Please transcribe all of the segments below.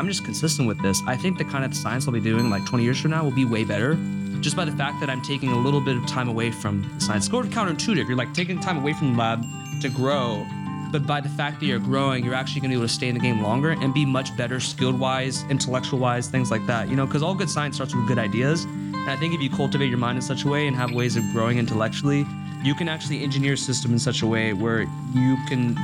I'm just consistent with this, I think the kind of science I'll be doing like 20 years from now will be way better. Just by the fact that I'm taking a little bit of time away from science. It's of counterintuitive. You're like taking time away from the lab to grow, but by the fact that you're growing, you're actually going to be able to stay in the game longer and be much better skilled wise, intellectual wise, things like that. You know, because all good science starts with good ideas. And I think if you cultivate your mind in such a way and have ways of growing intellectually, you can actually engineer a system in such a way where you can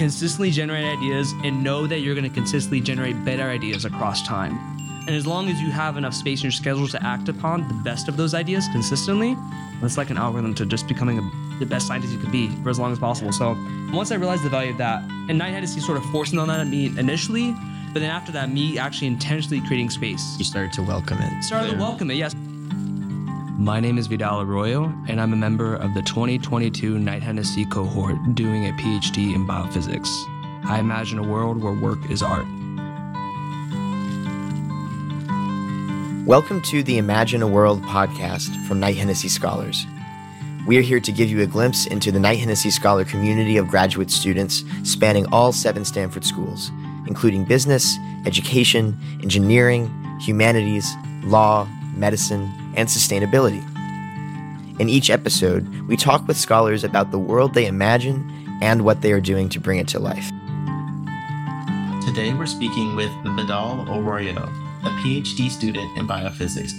consistently generate ideas and know that you're going to consistently generate better ideas across time. And as long as you have enough space in your schedule to act upon the best of those ideas consistently, that's like an algorithm to just becoming a, the best scientist you could be for as long as possible. So once I realized the value of that, and Knight Hennessy sort of forcing on that at me initially, but then after that, me actually intentionally creating space. You started to welcome it. Started to welcome it, yes. My name is Vidal Arroyo, and I'm a member of the 2022 Knight Hennessy cohort doing a PhD in biophysics. I imagine a world where work is art. Welcome to the Imagine a World podcast from Knight Hennessy Scholars. We are here to give you a glimpse into the Knight Hennessy Scholar community of graduate students spanning all seven Stanford schools, including business, education, engineering, humanities, law, medicine, and sustainability. In each episode, we talk with scholars about the world they imagine and what they are doing to bring it to life. Today we're speaking with Vidal Arroyo, a PhD student in biophysics.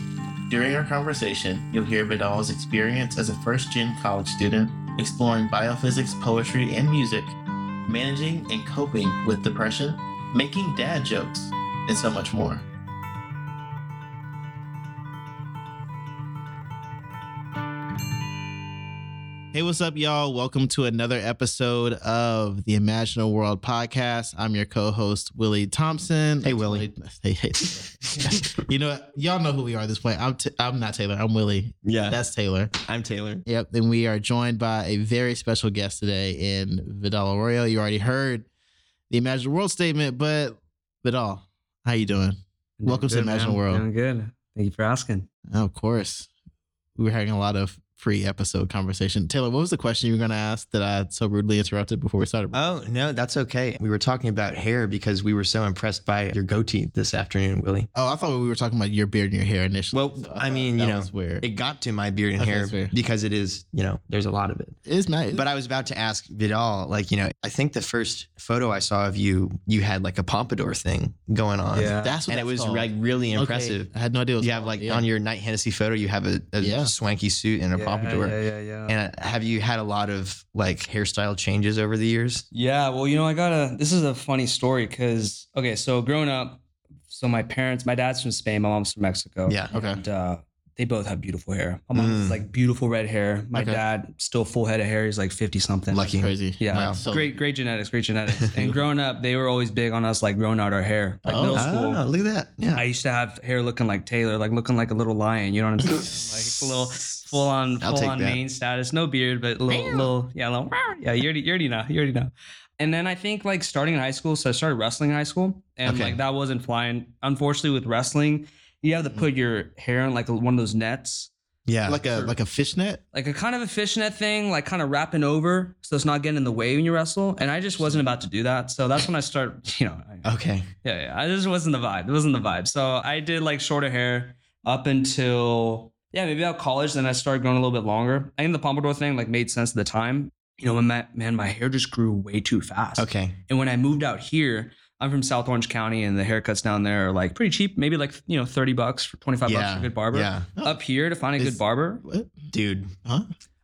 During our conversation, you'll hear Vidal's experience as a first gen college student, exploring biophysics, poetry, and music, managing and coping with depression, making dad jokes, and so much more. Hey, what's up, y'all? Welcome to another episode of the Imagine a World podcast. I'm your co-host Willie Thompson. Hey, Willie. Hey, hey. you know, what? y'all know who we are at this point. I'm t- I'm not Taylor. I'm Willie. Yeah, That's Taylor. I'm Taylor. Yep. And we are joined by a very special guest today in Vidal Arroyo. You already heard the Imagine a World statement, but Vidal, how you doing? Welcome to Good, Imagine man. World. I'm doing good. Thank you for asking. Oh, of course. We were having a lot of pre-episode conversation. Taylor, what was the question you were going to ask that I so rudely interrupted before we started? Oh, no, that's okay. We were talking about hair because we were so impressed by your goatee this afternoon, Willie. oh, I thought we were talking about your beard and your hair initially. Well, So I thought mean, that you know, weird. It got to my beard and Okay, hair because it is, you know, there's a lot of it. it's nice. But I was about to ask Vidal, like, you know, I think the first photo I saw of you, you had like a pompadour thing going on. Yeah. that's what And it was called. like really Okay, impressive. I had no idea. It was You have like yeah. on your Knight Hennessy photo, you have a, a Yeah. swanky suit and a yeah, pompadour. Yeah, yeah, yeah. And uh, have you had a lot of like hairstyle changes over the years? Yeah, well, you know, I got a. This is a funny story because okay, so growing up, so my parents, my dad's from Spain, my mom's from Mexico. Yeah. Okay. And uh, they both have beautiful hair. My mom's Mm. like beautiful red hair. My Okay. dad still full head of hair. He's like fifty something. Lucky. crazy. Yeah, Wow. So- great, great genetics, great genetics. and growing up, they were always big on us like growing out our hair. Like Oh. middle school, Ah, look at that. Yeah. I used to have hair looking like Taylor, like looking like a little lion. You know what I'm saying? like a little full on, I'll full take on that. main status, no beard, but a little, little, yeah, a little, yeah. You already, you already know, you already know. And then I think like starting in high school, so I started wrestling in high school, and Okay. like that wasn't flying. Unfortunately, with wrestling, you have to mm. put your hair in like one of those nets, yeah. like a like a fishnet. like a kind of a fishnet thing, like kind of wrapping over, so it's not getting in the way when you wrestle. And I just wasn't about to do that, so that's when I start, you know, I- okay. yeah, yeah. I just wasn't the vibe. It wasn't the vibe. So I did like shorter hair up until yeah, maybe about college. Then I started growing a little bit longer. I think the pompadour thing like made sense at the time. You know, man, man, my hair just grew way too fast. Okay. And when I moved out here, I'm from South Orange County, and the haircuts down there are like pretty cheap. Maybe like you know thirty bucks for twenty five bucks for a good barber. Yeah. Up here to find a Is- good barber, What? Dude, Huh?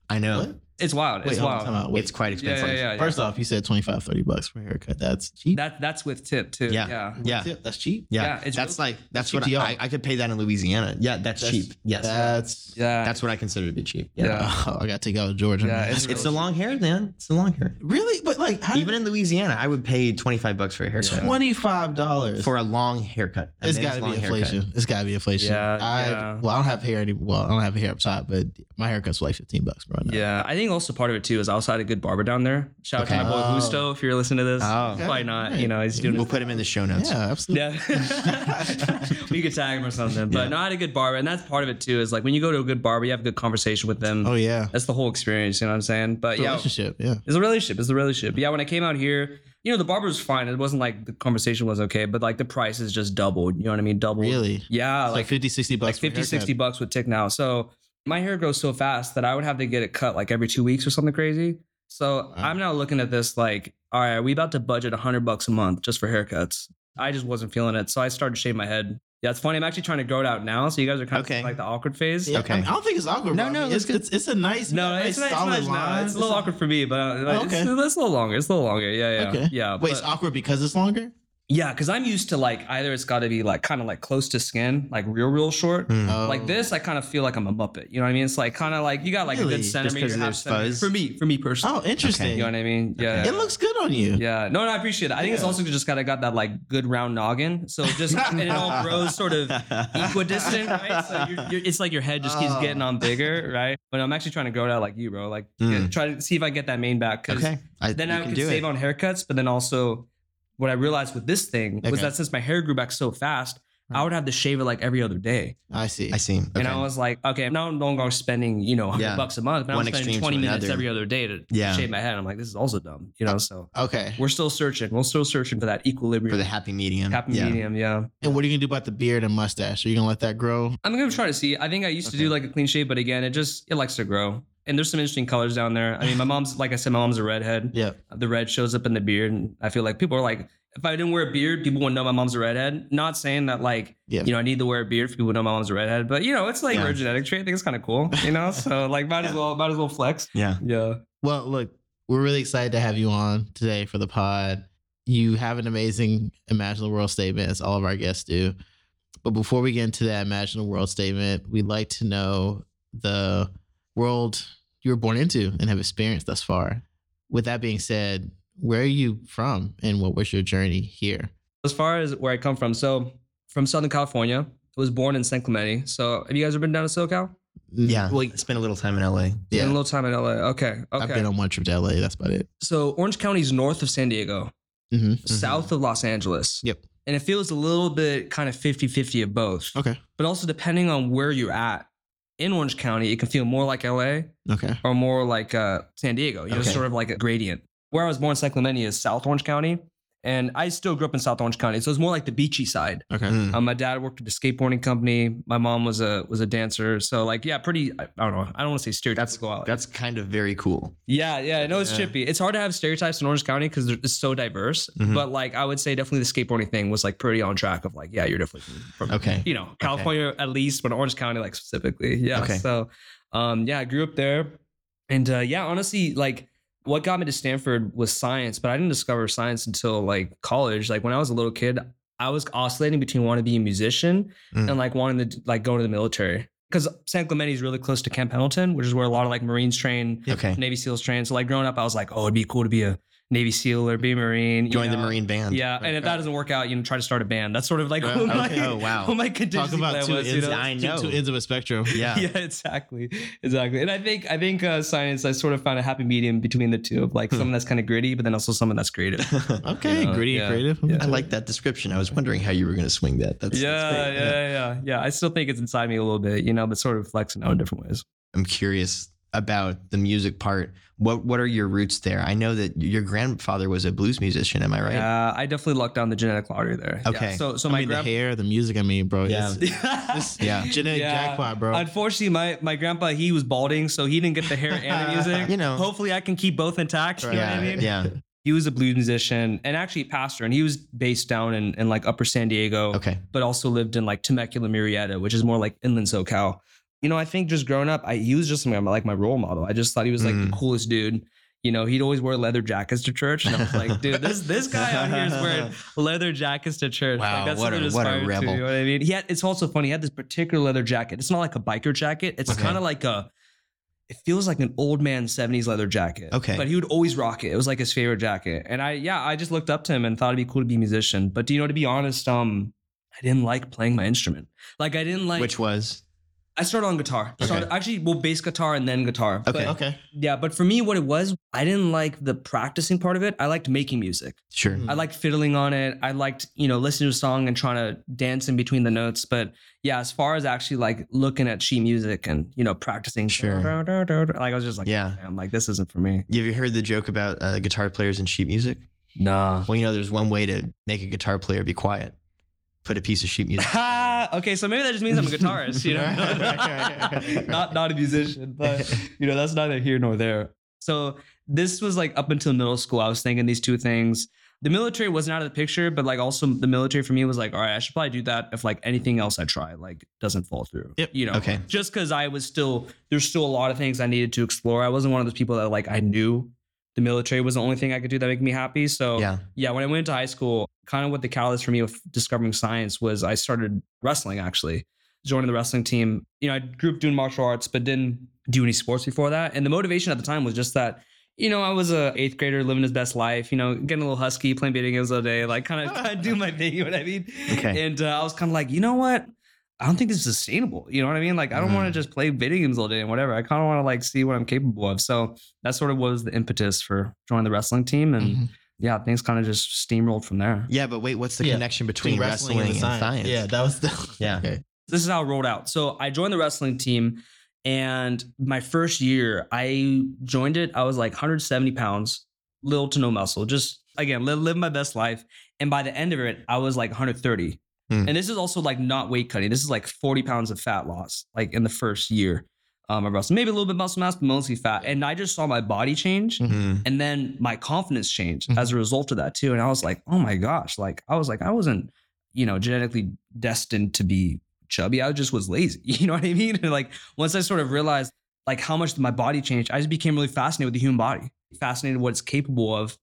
I know. What? It's wild. Wait, It's hold on, wild. time out. Wait. It's quite Yeah, expensive. yeah, yeah, yeah. First off, you said 25, 30 bucks for a haircut. That's cheap. that that's with tip too. Yeah. yeah. Yeah. Tip, That's cheap. Yeah, Yeah, it's that's real- like that's cheap what to y'all. I, I could pay that in Louisiana. Yeah, that's, That's- cheap. Yes, That's Yeah. that's what I consider to be cheap. Yeah. Oh, I gotta take out Georgia. Yeah, it's it's the long hair, man. It's the long hair. really, but like how Even in Louisiana, I would pay twenty five bucks for a haircut twenty five dollars for a long haircut. A It's men's got to long be haircut. inflation. It's got to be inflation. Yeah, I, yeah. Well, I don't have hair any. Well, I don't have hair up top, but my haircut's like fifteen bucks, bro. now. Yeah, I think think also part of it too is I also had a good barber down there. Shout out to my boy Oh. Gusto if you're listening to this. Oh. Why not? Right. You know, he's doing We'll his put him in the show notes. Yeah, absolutely. yeah. we could tag him or something. But Yeah. no, I had a good barber. And that's part of it too, is like when you go to a good barber, you have a good conversation with them. Oh yeah. That's the whole experience, you know what I'm saying? But yeah, Relationship. Yeah. it's a relationship. It's a relationship. Yeah, when I came out here, you know, the barber was fine. It wasn't like the conversation was okay, but like the price is just doubled. You know what I mean? Doubled. Really? Yeah, It's like, like 50, 60 bucks. like 50, 60 bucks with Tick now. So my hair grows so fast that I would have to get it cut like every two weeks or something crazy. So I'm now looking at this like, all right, are we about to budget 100 bucks a month just for haircuts? I just wasn't feeling it. So I started to shave my head. Yeah, it's funny. I'm actually trying to grow it out now. So you guys are kind Okay. of like the awkward phase. Yeah, Okay. I, mean, I don't think it's awkward. No, no, I mean, it's, it's it's a nice, No, nice, it's, nice, solid nice, line. no, it's a little awkward for me, but uh, Oh, it's, okay. it's a little longer. It's a little longer. Yeah, yeah, Okay. yeah. Wait, but- it's awkward because it's longer. Yeah, because I'm used to like either it's got to be like kind of like close to skin, like real, real short. Mm. Oh. Like this, I kind of feel like I'm a muppet. You know what I mean? It's like kind of like you got like a good centimeter. 'cause half centimeter. For me, for me personally. Oh, interesting. You know what I mean? Yeah. It looks good on you. Yeah, no, no, I appreciate it. I think it's also just kind of got that like good round noggin, so just and it all grows sort of equidistant, right? So you're, you're, it's like your head just keeps Oh. getting on bigger, right? But I'm actually trying to grow it out like you, bro. Like Mm. get- try to see if I get that mane back because Okay. I, then I can save it. on haircuts. But then also, what I realized with this thing was Okay. that since my hair grew back so fast, I would have to shave it like every other day. I see. I see. Okay. And I was like, okay, I'm no longer spending, you know, 100 Yeah. bucks a month, but One I'm spending extreme 20 minutes another. every other day to Yeah. shave my head. I'm like, this is also dumb, you know? So okay. we're still searching. We're still searching for that equilibrium. for the happy medium. happy yeah. medium, yeah. And what are you gonna do about the beard and mustache? Are you gonna let that grow? I'm gonna try to see. I think I used to do like a clean shave, but again, it just it likes to grow. And there's some interesting colors down there. I mean, my mom's like I said, my mom's a redhead. Yeah. The red shows up in the beard, and I feel like people are like, if I didn't wear a beard, people wouldn't know my mom's a redhead. Not saying that like Yeah. you know I need to wear a beard for people to know my mom's a redhead, but you know it's like Yeah. we're a genetic trait. I think it's kind of cool, you know. So like might as well might as well flex. Yeah. Yeah. Well, look, we're really excited to have you on today for the pod. You have an amazing Imagine the World statement, as all of our guests do. But before we get into that Imagine the World statement, we'd like to know the world you were born into and have experienced thus far. With that being said, where are you from and what was your journey here? As far as where I come from, so from Southern California, I was born in San Clemente. So have you guys ever been down to SoCal? Yeah. Well, Spent a little time in LA. Spent yeah. a little time in LA. Okay. Okay. I've been on one trip to LA. That's about it. so Orange County is north of San Diego, hmm south of Los Angeles. Yep. And it feels a little bit kind of 50 50 of both. Okay. But also, depending on where you're at in Orange County, it can feel more like LA Okay. or more like uh, San Diego. You know, Okay. sort of like a gradient. Where I was born, San Clemente, is South Orange County. And I still grew up in South Orange County. So it's more like the beachy side. Okay. Mm. Um, my dad worked at a skateboarding company. My mom was a was a dancer. So like, yeah, pretty. I, I don't know. I don't want to say stereotypical. That's kind of very cool. Yeah, yeah, I know it's Yeah. chippy. It's hard to have stereotypes in Orange County because it's so diverse. Mhm. But like, I would say definitely the skateboarding thing was like pretty on track. Of like, yeah, you're definitely from, Okay. you know, California at least, but Orange County like specifically. Yeah. Okay. So, um, yeah, I grew up there, and uh, yeah, honestly, like what got me to Stanford was science, but I didn't discover science until like college. Like when I was a little kid, I was oscillating between wanting to be a musician Mm. and like wanting to like go to the military. Because San Clemente is really close to Camp Pendleton, which is where a lot of like Marines train. Okay. Navy SEALs train. So like growing up, I was like, oh, it'd be cool to be a Navy SEAL or be a Marine. you Join the? Marine band. Yeah, and if that doesn't work out, you know, try to start a band. That's sort of like Yeah, what my, okay. Oh, wow. what my Talk about plan two was. You ends, know? I know. two ends of a spectrum. Yeah. yeah, exactly, exactly. And I think I think uh, science, I sort of found a happy medium between the two of like Hmm. something that's kind of gritty, but then also someone that's creative. Okay. You know, gritty yeah, and creative. yeah. I like that description. I was wondering how you were going to swing that. That's, yeah, that's yeah, great. yeah, yeah, I still think it's inside me a little bit, you know, but sort of flexing out in different ways. I'm curious about the music part. What What are your roots there? I know that your grandfather was a blues musician. Am I right? Yeah, I definitely lucked down the genetic lottery there. Yeah, Okay. So, so I my mean, grand- the hair, the music. I mean, bro. Yeah. It's, Yeah. genetic Yeah. jackpot, bro. Unfortunately, my, my grandpa he was balding, so he didn't get the hair and the music. You know. hopefully I can keep both intact. You know what yeah. I mean? Yeah. He was a blues musician and actually a pastor, and he was based down in, in like Upper San Diego, Okay. but also lived in like Temecula, Murrieta, which is more like inland SoCal. You know, I think just growing up, I he was just my, like my role model. I just thought he was like Mm. the coolest dude. You know, he'd always wear leather jackets to church, and I was like, dude, this this guy out here is wearing leather jackets to church. Wow, like, that's what a- what a aspire to, rebel. you know what I mean? He had, it's also funny. He had this particular leather jacket. It's not like a biker jacket. It's Okay. kind of like a. It feels like an old man '70s leather jacket. Okay. but he would always rock it. It was like his favorite jacket, and I yeah, I just looked up to him and thought it'd be cool to be a musician. But do you know, to be honest, um, I didn't like playing my instrument. Like I didn't like Which was I started on guitar. Okay. Started, actually, well, bass guitar and then guitar. Okay. But, Okay. yeah, but for me, what it was, I didn't like the practicing part of it. I liked making music. Sure. Mm. I liked fiddling on it. I liked, you know, listening to a song and trying to dance in between the notes. But yeah, as far as actually like looking at sheet music and, you know, practicing, Sure. like I was just like, Yeah. I'm like, this isn't for me. Have you heard the joke about uh, guitar players and sheet music? Nah. Well, you know, there's one way to make a guitar player be quiet. Put a piece of sheet music. okay, so maybe that just means I'm a guitarist, you know, not not a musician, but you know that's neither here nor there. So this was like up until middle school. I was thinking these two things. The military wasn't out of the picture, but like also the military for me was like, all right, I should probably do that if like anything else I try like doesn't fall through. Yep. You know, Okay. just because I was still there's still a lot of things I needed to explore. I wasn't one of those people that like I knew the military was the only thing I could do that make me happy. So yeah. yeah, when I went into high school, kind of what the catalyst for me of discovering science was I started wrestling actually, joining the wrestling team. You know, I grew up doing martial arts, but didn't do any sports before that. And the motivation at the time was just that, you know, I was a eighth grader living his best life, you know, getting a little husky, playing video games all day, like kind of kind of do my thing, you know what I mean? Okay. And uh, I was kind of like, you know what? I don't think this is sustainable. You know what I mean? Like, I don't want Mm. to just play video games all day and whatever. I kind of want to like see what I'm capable of. So that sort of was the impetus for joining the wrestling team. And Mhm. yeah, things kind of just steamrolled from there. Yeah, but wait, what's the Yeah. connection between, wrestling, and, science? Yeah, that was the. Yeah. Okay. This is how it rolled out. So I joined the wrestling team, and my first year, I joined it. I was like 170 pounds, little to no muscle, just again, live, live my best life. And by the end of it, I was like 130. Hmm. And this is also like not weight cutting. This is like 40 pounds of fat loss, like in the first year um, of wrestling. Maybe a little bit muscle mass, but mostly fat. And I just saw my body change. Mm. And then my confidence changed Mhm. as a result of that too. And I was like, oh my gosh, like I was like, I wasn't, you know, genetically destined to be chubby. I just was lazy. You know what I mean? And like once I sort of realized like how much my body changed, I just became really fascinated with the human body, fascinated what it's capable of.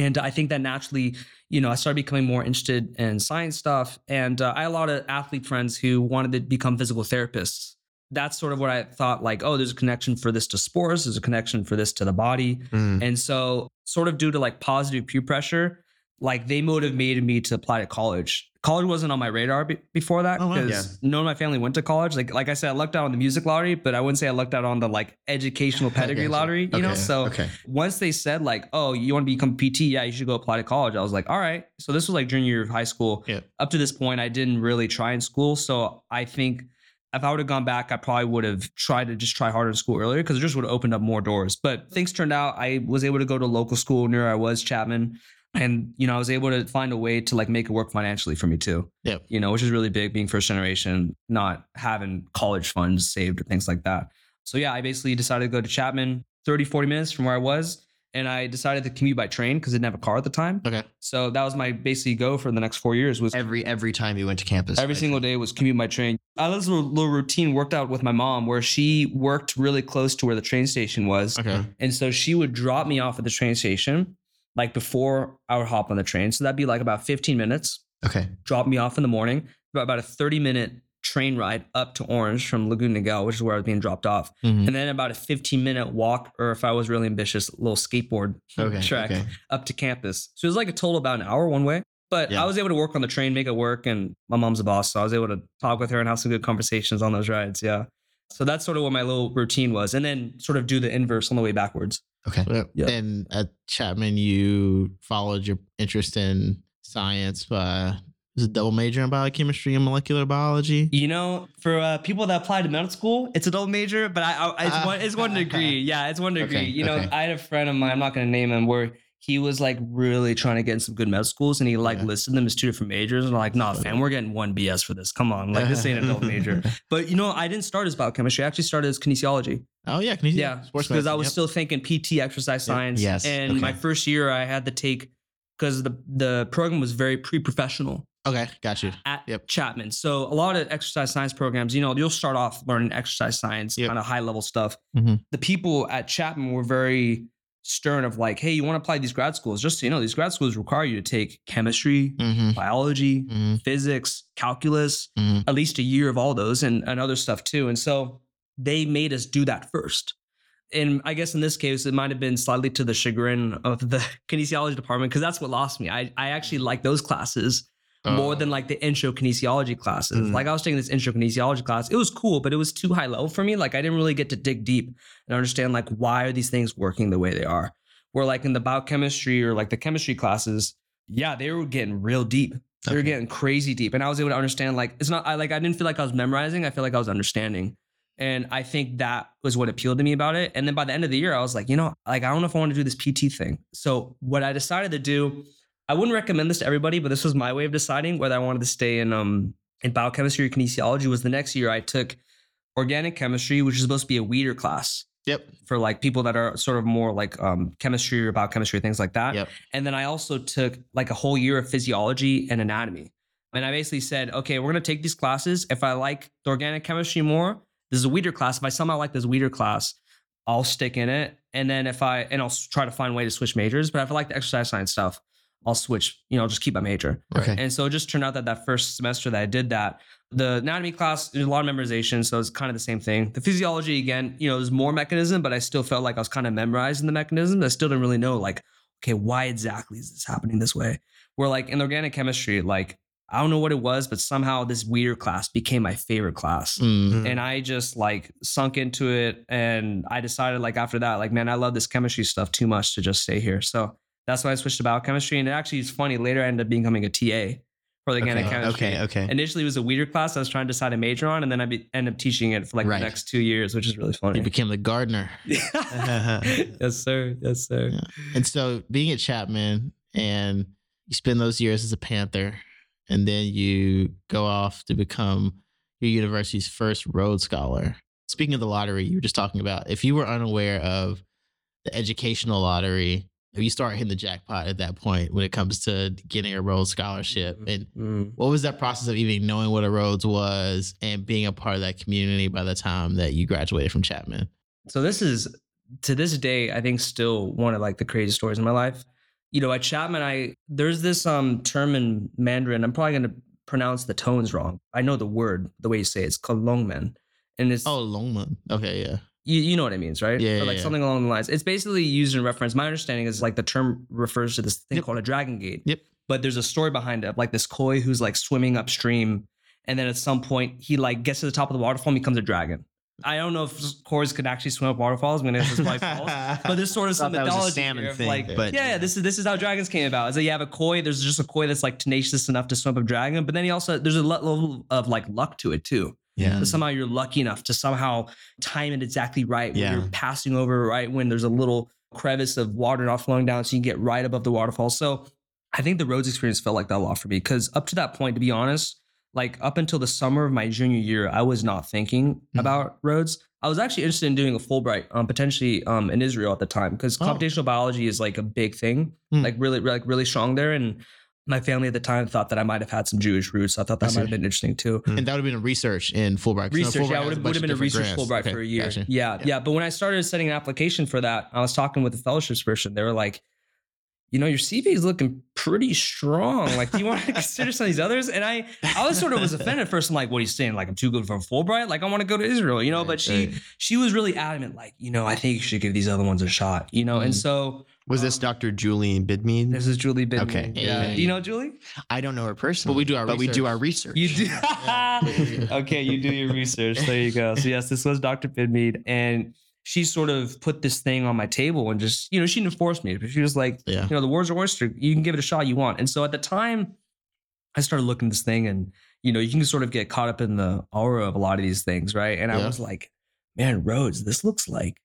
And I think that naturally, you know, I started becoming more interested in science stuff. And uh, I had a lot of athlete friends who wanted to become physical therapists. That's sort of what I thought like, oh, there's a connection for this to sports, there's a connection for this to the body. Mm. And so, sort of due to like positive peer pressure, like they motivated me to apply to college. College wasn't on my radar be- before that Oh, wow. because none of my family went to college. Like, like I said, I lucked out on the music lottery, but I wouldn't say I lucked out on the like educational pedigree Gotcha. lottery. You know, so okay. once they said like, "Oh, you want to become PT? Yeah, you should go apply to college." I was like, "All right." So this was like junior year of high school. Yeah. Up to this point, I didn't really try in school. So I think if I would have gone back, I probably would have tried to just try harder in school earlier because it just would have opened up more doors. But things turned out I was able to go to local school near where I was, Chapman. And you know, I was able to find a way to like make it work financially for me too. Yep. You know, which is really big being first generation, not having college funds saved or things like that. So yeah, I basically decided to go to Chapman, 30, 40 minutes from where I was. And I decided to commute by train because I didn't have a car at the time. Okay. So that was my basically go for the next four years was Every every time you went to campus. every single day was commute by train. I had this little, little routine worked out with my mom where she worked really close to where the train station was. Okay. And so she would drop me off at the train station like before I would hop on the train. So that'd be like about 15 minutes, Okay. drop me off in the morning, about a 30 minute train ride up to Orange from Laguna Niguel, which is where I was being dropped off. Mhm. And then about a 15 minute walk, or if I was really ambitious, a little skateboard Okay. trek Okay. up to campus. So it was like a total about an hour one way. But Yeah. I was able to work on the train, make it work, and my mom's a boss, so I was able to talk with her and have some good conversations on those rides. Yeah. So that's sort of what my little routine was, and then sort of do the inverse on the way backwards. Okay. Yep. Yeah. And at Chapman, you followed your interest in science by was it double major in biochemistry and molecular biology? You know, for uh, people that apply to medical school, it's a double major, but I, I it's, Ah. one, it's one degree. Yeah, it's one degree. Okay, You know, okay. I had a friend of mine. I'm not going to name him, where he was like really trying to get in some good med schools, and he like Yeah. listed them as two different majors. And I'm like, nah, fam, we're getting one BS for this. Come on, like this ain't a double major. But you know, I didn't start as biochemistry. I actually started as kinesiology. Oh yeah, you Yeah, because I was yep. still thinking PT, exercise science. Yes, And okay. my first year, I had to take because the the program was very pre-professional okay. Got you. at Yep. Chapman. So a lot of exercise science programs, you know, you'll start off learning exercise science, Yep. kind of high level stuff. Mhm. The people at Chapman were very stern of like, hey, you want to apply to these grad schools? Just so you know, these grad schools require you to take chemistry, Mm-hmm. biology, Mm-hmm. physics, calculus, Mhm. at least a year of all those and, and other stuff too. And so they made us do that first. And I guess in this case, it might have been slightly to the chagrin of the kinesiology department because that's what lost me. I, I actually like those classes. More Oh. than like the intro kinesiology classes. Mm. Like I was taking this intro kinesiology class. It was cool, but it was too high level for me. Like I didn't really get to dig deep and understand like why are these things working the way they are. Where like in the biochemistry or like the chemistry classes, yeah, they were getting real deep. They were Okay. getting crazy deep. And I was able to understand like it's not I like I didn't feel like I was memorizing. I feel like I was understanding. And I think that was what appealed to me about it. And then by the end of the year, I was like, you know, like I don't know if I want to do this PT thing. So what I decided to do, I wouldn't recommend this to everybody, but this was my way of deciding whether I wanted to stay in um in biochemistry or kinesiology. Was the next year I took organic chemistry, which is supposed to be a weeder class Yep. for like people that are sort of more like um chemistry or biochemistry things like that. Yep. And then I also took like a whole year of physiology and anatomy. And I basically said, okay, we're gonna take these classes. If I like the organic chemistry more, this is a weeder class. If I somehow like this weeder class, I'll stick in it. And then if I and I'll try to find a way to switch majors. But if I like the exercise science stuff, I'll switch. You know, just keep my major. Okay. And so it just turned out that that first semester that I did that, the anatomy class, there's a lot of memorization. So it's kind of the same thing. The physiology, again, you know, there's more mechanism, but I still felt like I was kind of memorizing the mechanism. I still didn't really know, like, okay, why exactly is this happening this way? Where like in organic chemistry, like, I don't know what it was, but somehow this weird class became my favorite class. Mm. And I just like sunk into it. And I decided, like, after that, like, man, I love this chemistry stuff too much to just stay here. So that's why I switched to biochemistry. And it actually is funny. Later, I ended up becoming a TA for the organic Okay. chemistry. Okay. Okay. Initially, it was a weeder class I was trying to decide a major on. And then I be, ended up teaching it for like Right. the next two years, which is really funny. You became the gardener. yes, sir. Yes, sir. Yeah. And so being at Chapman and you spend those years as a Panther and then you go off to become your university's first Rhodes Scholar. Speaking of the lottery, you were just talking about, if you were unaware of the educational lottery, you start hitting the jackpot at that point when it comes to getting a Rhodes Scholarship. And Mm. what was that process of even knowing what a Rhodes was and being a part of that community by the time that you graduated from Chapman? So this is to this day, I think still one of like the craziest stories in my life. You know, at Chapman, I there's this um term in Mandarin. I'm probably gonna pronounce the tones wrong. I know the word, the way you say it. It's called longmen. And it's Oh, Longmen. Okay, yeah. You, you know what it means, right? Yeah, Or like yeah. something along the lines. It's basically used in reference. My understanding is like the term refers to this thing Yep. called a dragon gate. Yep. But there's a story behind it, like this koi who's like swimming upstream, and then at some point he like gets to the top of the waterfall and becomes a dragon. I don't know if kois could actually swim up waterfalls. I'm gonna guess it's probably false. But there's sort of some Thought that was a mythology salmon here thing, like, but- yeah, this is this is how dragons came about. Is that you have a koi, there's just a koi that's like tenacious enough to swim up a dragon, but then he also there's a level of like luck to it too. Yeah. That somehow you're lucky enough to somehow time it exactly right when Yeah. you're passing over right when there's a little crevice of water not flowing down so you can get right above the waterfall. So I think the Rhodes experience felt like that a lot for me because up to that point, to be honest, like up until the summer of my junior year, I was not thinking Mm-hmm. about Rhodes. I was actually interested in doing a Fulbright, um, potentially um, in Israel at the time because Oh. computational biology is like a big thing, Hmm. like really, like really strong there. And my family at the time thought that I might have had some Jewish roots. So I thought that see. might have been interesting too. And that would have been a research in Fulbright. 'cause I know Research, Fulbright yeah, would have, would have been a research grants. Fulbright Okay, for a year. gotcha. Yeah, yeah, But when I started setting an application for that, I was talking with the fellowships person. They were like, you know, your CV is looking pretty strong. Like, do you want to consider some of these others? And I, I was sort of was offended at first. I'm like, what are you saying? Like, I'm too good for Fulbright? Like, I want to go to Israel, you know? Right, but she, right. she was really adamant. Like, you know, I think you should give these other ones a shot. You know, and Mhm. so Was this um, Dr. Julie Bidmead? this is Julie Bidmead. Okay. Yeah. Hey. Do you know Julie? I don't know her personally, But we do our but we do research. our research. You do. Okay, you do your research. There you go. So yes, this was Dr. Bidmead, and she sort of put this thing on my table and just, you know, she didn't force me, but she was like, Yeah. you know, the words are oyster. You can give it a shot you want. And so at the time, I started looking at this thing, and you know, you can sort of get caught up in the aura of a lot of these things, right? And I was like, man, Rhodes, this looks like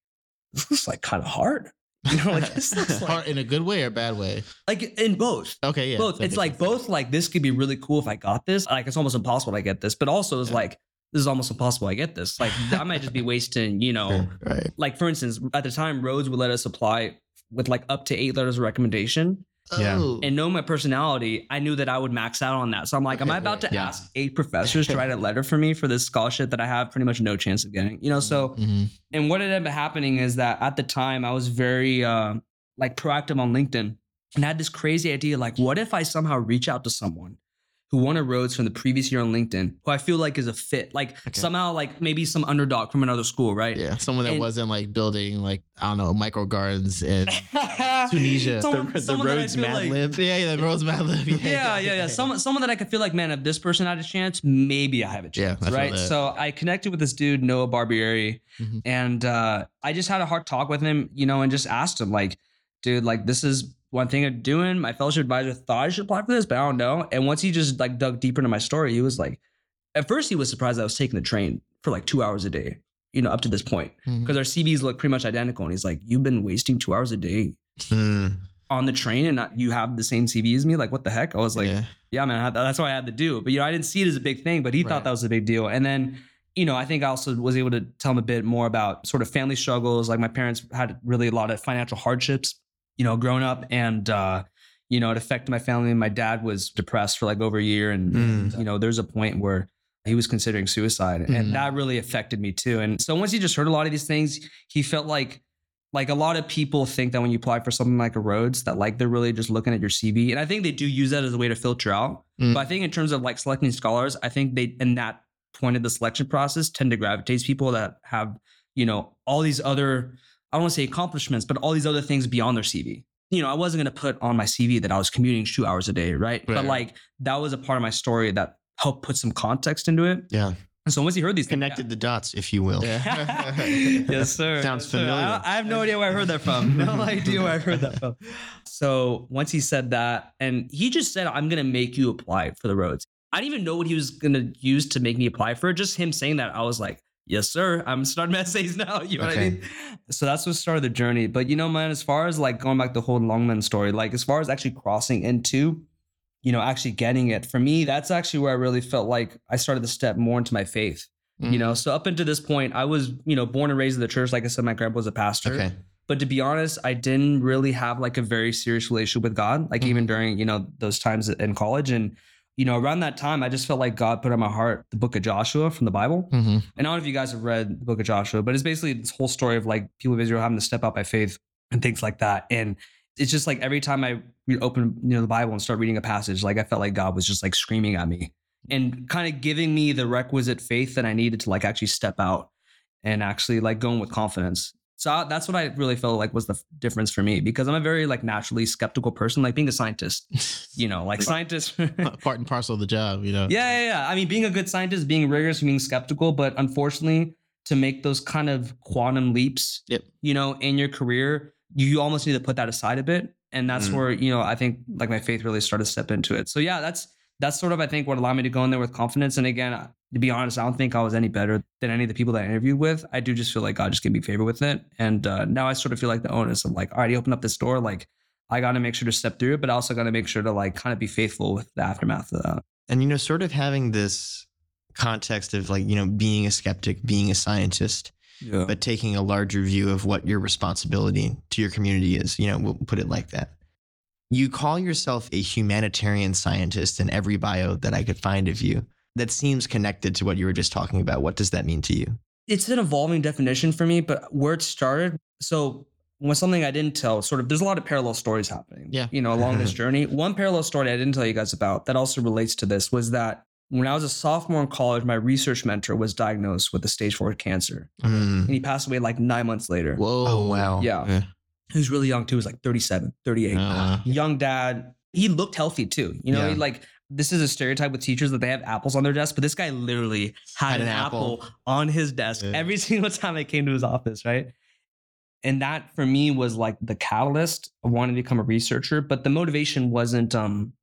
this looks like kind of hard. You know, like this looks like in a good way or bad way? like in both Okay, yeah. both. It's like sense. both. Like this could be really cool if I got this. Like it's almost impossible to get this, but also it's Yeah. like this is almost impossible I get this. Like I might just be wasting. You know, Right. like for instance, at the time, Rhodes would let us apply with like up to eight letters of recommendation. Yeah. Oh. And knowing my personality, I knew that I would max out on that. So I'm like, am I about to Yeah. ask eight professors to write a letter for me for this scholarship that I have pretty much no chance of getting? You know, so Mhm. and what ended up happening is that at the time I was very uh, like proactive on LinkedIn and I had this crazy idea like, what if I somehow reach out to someone who won a Rhodes from the previous year on LinkedIn, who I feel like is a fit. Like Okay. somehow, like maybe some underdog from another school, right? Yeah, someone that And- wasn't like building like I don't know micro gardens in Tunisia. Someone- the someone that I Rhodes feel Mad like- Lib. yeah, yeah, the Rhodes Mad Lib. yeah, yeah, yeah. Someone, someone that I could feel like, man, if this person had a chance, maybe I have a chance, I feel right? So I connected with this dude, Noah Barbieri, Mhm. and uh, I just had a hard talk with him, you know, and just asked him, like, dude, like, this is one thing I'm doing. My fellowship advisor thought I should apply for this, but I don't know. And once he just like dug deeper into my story, he was like, at first he was surprised I was taking the train for like two hours a day, you know, up to this point, because our CVs look pretty much identical. And he's like, you've been wasting two hours a day Hmm. on the train and not, you have the same CV as me. Like, what the heck? I was like, yeah. yeah, man, I had- that's what I had to do. But you know, I didn't see it as a big thing, but he Right. thought that was a big deal. And then, you know, I think I also was able to tell him a bit more about sort of family struggles. Like my parents had really a lot of financial hardships, you know, growing up, and uh, you know, it affected my family. And my dad was depressed for like over a year, and Mm. you know, there's a point where he was considering suicide, and that really affected me too. And so once he just heard a lot of these things, he felt like like a lot of people think that when you apply for something like a Rhodes, that like they're really just looking at your CV, and I think they do use that as a way to filter out. Mm. But I think in terms of like selecting scholars, I think they in that point of the selection process tend to gravitate people that have you know all these other I don't want to say accomplishments, but all these other things beyond their CV. You know, I wasn't going to put on my CV that I was commuting two hours a day, right? But like that was a part of my story that helped put some context into it. Yeah. And so once you heard these, Connected the dots, if you will. Yeah. yes, sir. Sounds Yes, sir. familiar. I, I have no idea where I heard that from. No idea where I heard that from. So once he said that, and he just said, "I'm gonna make you apply for the Rhodes." I didn't even know what he was gonna use to make me apply for it. Just him saying that, I was like, "Yes, sir. I'm starting my essays now." You know what I mean? So that's what started the journey. But you know, man, as far as like going back to the whole Longmen story, like as far as actually crossing into, you know, actually getting it for me, that's actually where I really felt like I started to step more into my faith you know so up until this point i was you know born and raised in the church like i said my grandpa was a pastor Okay. but to be honest i didn't really have like a very serious relationship with god like Mhm. even during you know those times in college and you know around that time i just felt like god put on my heart the book of joshua from the bible Mhm. and i don't know if you guys have read the book of joshua but it's basically this whole story of like people of israel having to step out by faith and things like that and it's just like every time i open you know the bible and start reading a passage like i felt like god was just like screaming at me and kind of giving me the requisite faith that I needed to like actually step out and actually like going with confidence. So I- that's what I really felt like was the difference for me because I'm a very like naturally skeptical person, like being a scientist, you know, like scientist part and parcel of the job, you know. Yeah, yeah, yeah. I mean, being a good scientist, being rigorous, being skeptical, but unfortunately, to make those kind of quantum leaps, Yep. you know, in your career, you almost need to put that aside a bit. And that's Mm. where, you know, I think like my faith really started to step into it. So yeah, that's that's sort of I think what allowed me to go in there with confidence. And again, to be honest, I don't think I was any better than any of the people that I interviewed with. I do just feel like God just gave me favor with it. And uh, now I sort of feel like the onus of like, all right, he opened up this door, like I got to make sure to step through it, but I also got to make sure to like kind of be faithful with the aftermath of that. And you know, sort of having this context of like, you know, being a skeptic, being a scientist, Yeah. but taking a larger view of what your responsibility to your community is, you know, we'll put it like that. You call yourself a humanitarian scientist in every bio that I could find of you. That seems connected to what you were just talking about. What does that mean to you? it's an evolving definition for me, but where it started, so was something I didn't tell. Sort of, there's a lot of parallel stories happening. Yeah. you know, along this journey. One parallel story I didn't tell you guys about that also relates to this was that when I was a sophomore in college, my research mentor was diagnosed with a stage four cancer, Mm. and he passed away like nine months later. Whoa. Oh, wow. Yeah. Yeah. He was really young too. He was like 37, 38. Oh, wow. Young dad. He looked healthy too. You know, Yeah. he like this is a stereotype with teachers that they have apples on their desk, but this guy literally had, Had an, an apple. apple. on his desk Yeah. every single time I came to his office, right? And that for me was like the catalyst of wanting to become a researcher, but the motivation wasn't um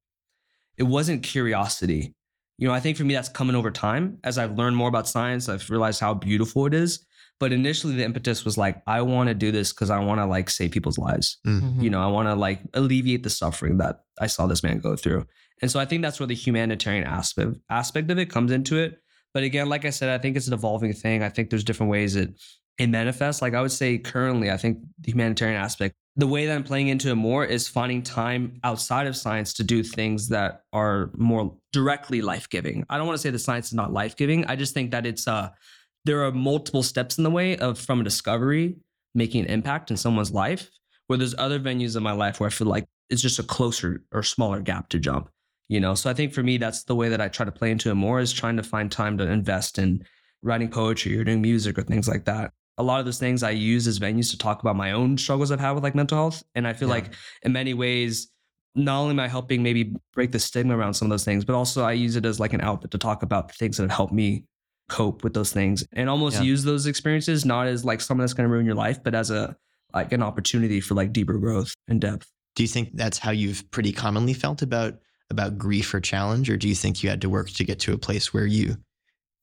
it wasn't curiosity. You know, I think for me that's coming over time as I've learned more about science, I've realized how beautiful it is. But initially the impetus was like I want to do this cuz I want to like save people's lives. Mhm. you know i want to like alleviate the suffering that i saw this man go through. And so i think that's where the humanitarian aspect aspect of it comes into it. But again like i said i think it's an evolving thing. I think there's different ways it it manifests. Like i would say currently i think the humanitarian aspect the way that i'm playing into it more is finding time outside of science to do things that are more directly life-giving. I don't want to say the science is not life-giving. I just think that it's uh there are multiple steps in the way of from a discovery making an impact in someone's life where there's other venues in my life where I feel like it's just a closer or smaller gap to jump. You know, so I think for me, that's the way that I try to play into it more is trying to find time to invest in writing poetry or doing music or things like that. A lot of those things I use as venues to talk about my own struggles I've had with like mental health. And I feel Yeah. like in many ways, not only am I helping maybe break the stigma around some of those things, but also I use it as like an outlet to talk about the things that have helped me cope with those things and almost Yeah. use those experiences not as like something that's going to ruin your life, but as a like an opportunity for like deeper growth and depth. Do you think that's how you've pretty commonly felt about about grief or challenge, or do you think you had to work to get to a place where you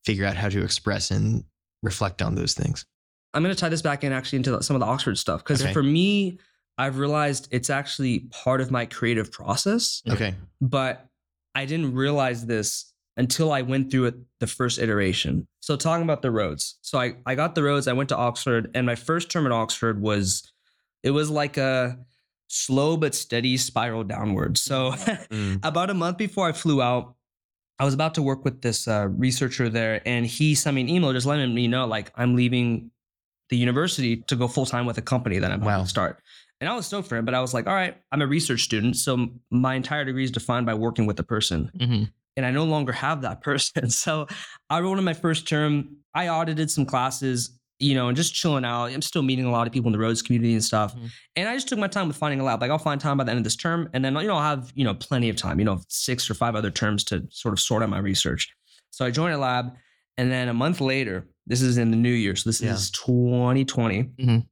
figure out how to express and reflect on those things? I'm going to tie this back in actually into some of the Oxford stuff because Okay. for me, I've realized it's actually part of my creative process, Okay. but I didn't realize this until I went through it the first iteration. So talking about the Rhodes. So I, I got the Rhodes, I went to Oxford, and my first term at Oxford was it was like a slow but steady spiral downward. So Mm. about a month before I flew out, I was about to work with this uh, researcher there, and he sent me an email just letting me know like I'm leaving the university to go full time with a company that I'm about Wow. to start. And I was stoked for him, but I was like, all right, I'm a research student, so my entire degree is defined by working with a person, hmm and I no longer have that person. So I wrote in my first term. I audited some classes, you know, and just chilling out. I'm still meeting a lot of people in the Rhodes community and stuff. Mhm. And I just took my time with finding a lab. Like I'll find time by the end of this term, and then you know I'll have you know plenty of time, you know, six or five other terms to sort of sort out my research. So I joined a lab, and then a month later, this is in the new year, so this Yeah. is 2020. Mhm.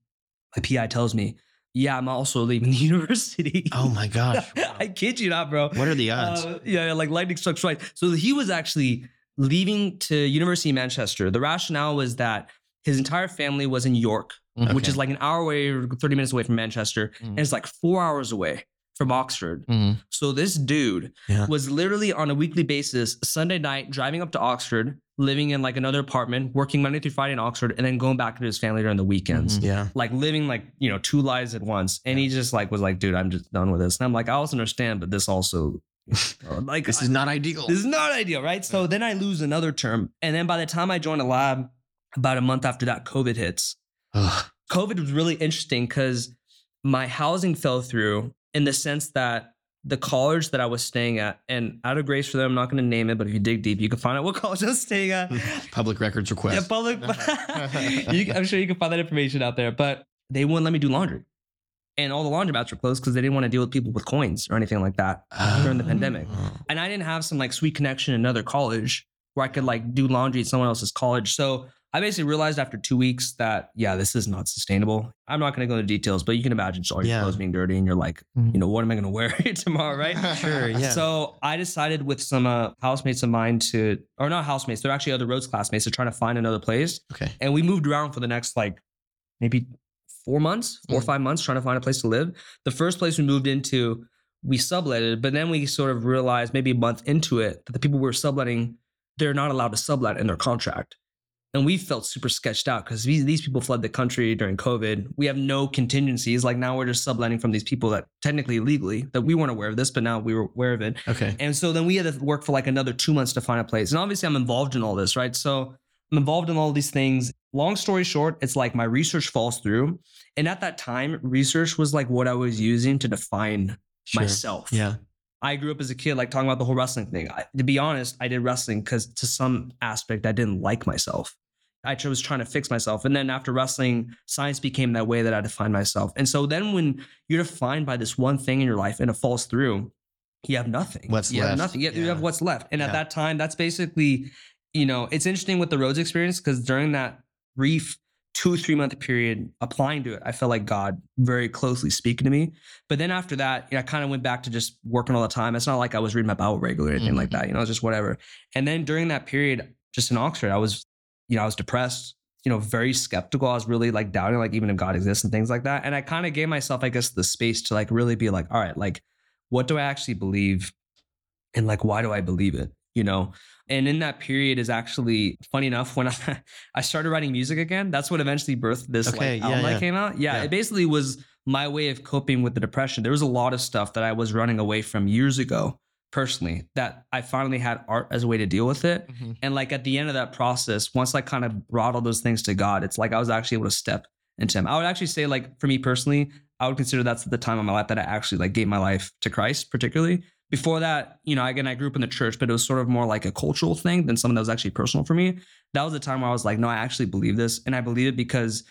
My PI tells me, "Yeah, I'm also leaving the university." Oh my gosh. I kid you not, bro. What are the odds? Uh, yeah, like lightning struck twice. So he was actually leaving to University of Manchester. The rationale was that his entire family was in York, which Okay. is like an hour away, or 30 minutes away from Manchester, Mhm. and it's like four hours away from Oxford. hmm So this dude Yeah. was literally on a weekly basis, Sunday night, driving up to Oxford, living in like another apartment, working Monday through Friday in Oxford, and then going back to his family during the weekends. Mhm. yeah. Like living like, you know, two lives at once. And he just like was like, dude, I'm just done with this. And I'm like, I also understand, but this also like This is not ideal. this is not ideal, right? So then I lose another term. And then by the time I join a lab, about a month after that, COVID hits. Ugh. COVID was really interesting because my housing fell through in the sense that the college that I was staying at, and out of grace for them, I'm not going to name it, but if you dig deep, you can find out what college I was staying at. Public records request. yeah, public. you, I'm sure you can find that information out there, but they wouldn't let me do laundry. And all the laundromats were closed because they didn't want to deal with people with coins or anything like that during the oh. pandemic. Oh. And I didn't have some like sweet connection in another college where I could like do laundry at someone else's college. So I basically realized after two weeks that yeah, this is not sustainable. I'm not going to go into details, but you can imagine all your Yeah. clothes being dirty, and you're like, Mhm. you know, what am I going to wear tomorrow, right? Sure, yeah. So I decided with some uh, housemates of mine to, or not housemates, they're actually other Rhodes classmates to try to find another place. Okay. And we moved around for the next like maybe four months, four or Mhm. five months trying to find a place to live. The first place we moved into, we subletted, but then we sort of realized maybe a month into it that the people we were subletting, they're not allowed to sublet in their contract. And we felt super sketched out because these, these people fled the country during COVID. We have no contingencies. Like now we're just subletting from these people that technically legally that we weren't aware of this, but now we were aware of it. Okay. And so then we had to work for like another two months to find a place. And obviously, I'm involved in all this, right? So I'm involved in all these things. Long story short, it's like my research falls through. And at that time, research was like what I was using to define Sure. myself. Yeah. I grew up as a kid, like talking about the whole wrestling thing. I, to be honest, I did wrestling because to some aspect, I didn't like myself. I was trying to fix myself. And then after wrestling, science became that way that I defined myself. And so then when you're defined by this one thing in your life and it falls through, you have nothing. What's you have nothing. You, you Yeah. have what's left. And Yeah. at that time, that's basically, you know, it's interesting with the Rhodes experience because during that brief two, three month period applying to it, I felt like God very closely speaking to me. But then after that, you know, I kind of went back to just working all the time. It's not like I was reading my Bible regularly or anything like mm-hmm. that. You know, it's just whatever. And then during that period, just in Oxford, I was, you know, I was depressed, you know, very skeptical. I was really like doubting, like even if God exists and things like that. And I kind of gave myself, I guess, the space to like really be like, all right, like, what do I actually believe? And like, why do I believe it? You know? And in that period is actually funny enough when I, I started writing music again. That's what eventually birthed this Okay, like yeah, album yeah. that came out. Yeah, Yeah. it basically was my way of coping with the depression. There was a lot of stuff that I was running away from years ago, personally, that I finally had art as a way to deal with it. Mhm. And like at the end of that process, once I kind of brought all those things to God, it's like I was actually able to step into Him. I would actually say, like for me personally, I would consider that's the time of my life that I actually like gave my life to Christ, particularly before that, you know, again, I grew up in the church, but it was sort of more like a cultural thing than something that was actually personal for me. That was the time where I was like, no, I actually believe this. And I believe it because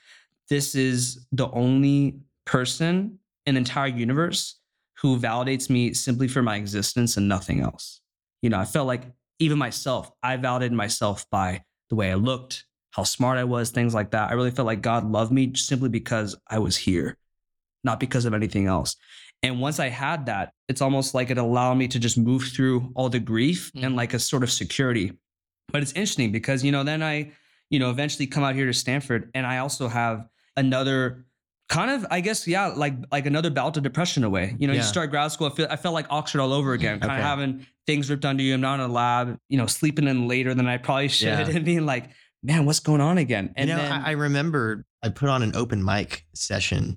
this is the only person in the entire universe who validates me simply for my existence and nothing else. You know, I felt like even myself, I validated myself by the way I looked, how smart I was, things like that. I really felt like God loved me simply because I was here, not because of anything else. And once I had that, it's almost like it allowed me to just move through all the grief Mm. and like a sort of security. But it's interesting because, you know, then I, you know, eventually come out here to Stanford and I also have another kind of, I guess, yeah, like like another bout of depression away. You know, Yeah. you start grad school, I, feel, I felt like Oxford all over again, kind Okay. of having things ripped under you. I'm not in a lab, you know, sleeping in later than I probably should Yeah. and being like, man, what's going on again? And you know, then, I, I remember I put on an open mic session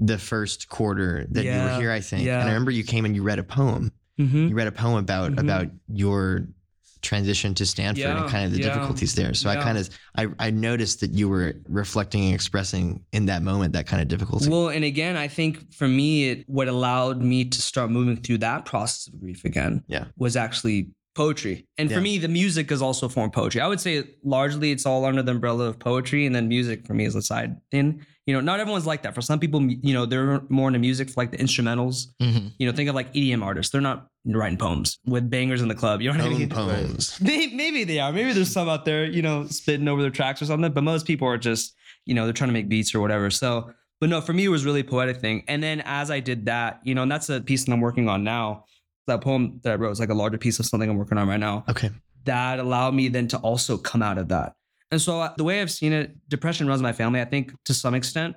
the first quarter that you were here, I think. yeah. And I remember you came and you read a poem. Mhm. You read a poem about Mhm. about your transition to Stanford Yeah, and kind of the yeah, difficulties there. So I kind of I, I noticed that you were reflecting and expressing in that moment that kind of difficulty. Well, and again, I think for me, it what allowed me to start moving through that process of grief again Yeah. was actually poetry. And for me, the music is also a form of poetry. I would say largely it's all under the umbrella of poetry, and then music for me is a side thing. You know, not everyone's like that. For some people, you know, they're more into music for like the instrumentals. Mhm. You know, think of like EDM artists. They're not writing poems with bangers in the club. You know what I Own mean? poems. Maybe, maybe they are. Maybe there's some out there, you know, spitting over their tracks or something. But most people are just, you know, they're trying to make beats or whatever. So, but no, for me, it was really a poetic thing. And then as I did that, you know, and that's a piece that I'm working on now. That poem that I wrote is like a larger piece of something I'm working on right now. Okay. That allowed me then to also come out of that. And so uh, the way I've seen it, depression runs my family. I think to some extent,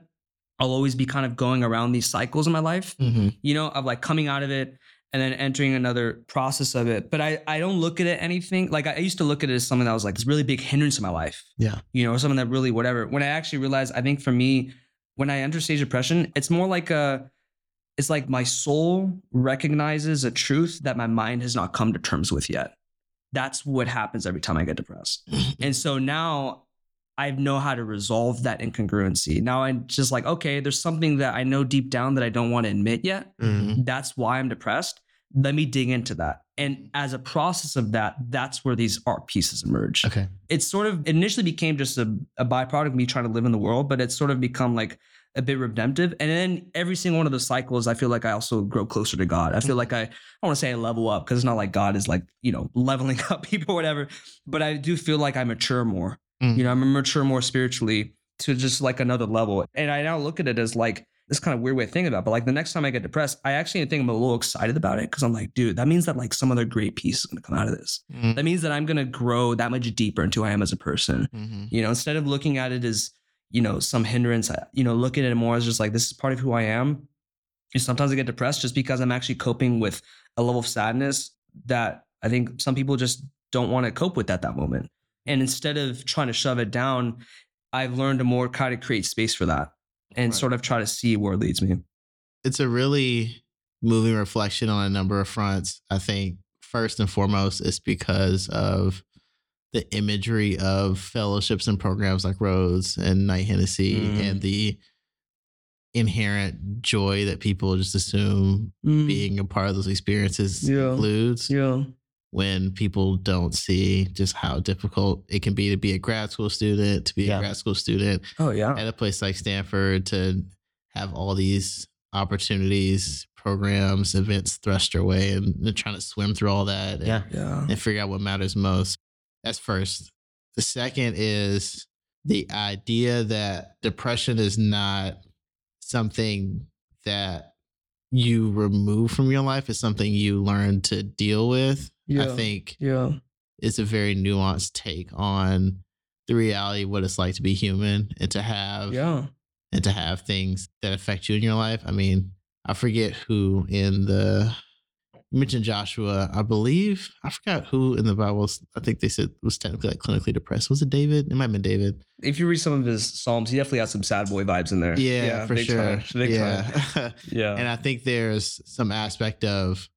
I'll always be kind of going around these cycles in my life Mhm. you know, of like coming out of it and then entering another process of it. But I, I don't look at it anything like I used to look at it as something that was like this really big hindrance in my life. Yeah. You know, or something that really whatever. When I actually realized, I think for me, when I enter stage depression, it's more like a it's like my soul recognizes a truth that my mind has not come to terms with yet. That's what happens every time I get depressed. And so now I know how to resolve that incongruency. Now I'm just like, okay, there's something that I know deep down that I don't want to admit yet. Mhm. That's why I'm depressed. Let me dig into that. And as a process of that, that's where these art pieces emerge. Okay. It sort of initially became just a, a byproduct of me trying to live in the world, but it's sort of become like a bit redemptive. And then every single one of those cycles, I feel like I also grow closer to God. I feel like I, I don't want to say I level up because it's not like God is like, you know, leveling up people or whatever, but I do feel like I mature more. Mm. You know, I'm mature more spiritually to just like another level. And I now look at it as like this kind of weird way of thinking about it. But like the next time I get depressed, I actually think I'm a little excited about it because I'm like, dude, that means that like some other great piece is gonna come out of this. Mhm. That means that I'm gonna grow that much deeper into who I am as a person. Mhm. You know, instead of looking at it as, you know, some hindrance, uh, you know, looking at it more as just like this is part of who I am. And sometimes I get depressed just because I'm actually coping with a level of sadness that I think some people just don't want to cope with at that moment. And instead of trying to shove it down, I've learned to more kind of create space for that and Right. sort of try to see where it leads me. it's a really moving reflection on a number of fronts. I think first and foremost, it's because of the imagery of fellowships and programs like Rhodes and Knight Hennessy Mm. and the inherent joy that people just assume being a part of those experiences Yeah. includes yeah. when people don't see just how difficult it can be to be a grad school student, to be Yeah. a grad school student Oh yeah. at a place like Stanford to have all these opportunities, programs, events thrust your way and trying to swim through all that and, Yeah. Yeah. and figure out what matters most. That's first. The second is the idea that depression is not something that you remove from your life, it's something you learn to deal with. I think Yeah. it's a very nuanced take on the reality of what it's like to be human and to have Yeah. and to have things that affect you in your life. I mean, I forget who in the mentioned Joshua. I believe I forgot who in the Bible. I think they said was technically like clinically depressed. Was it David? It might have been David. If you read some of his psalms, he definitely has some sad boy vibes in there. Yeah, for big sure. time, big time. yeah, Yeah. and I think there's some aspect of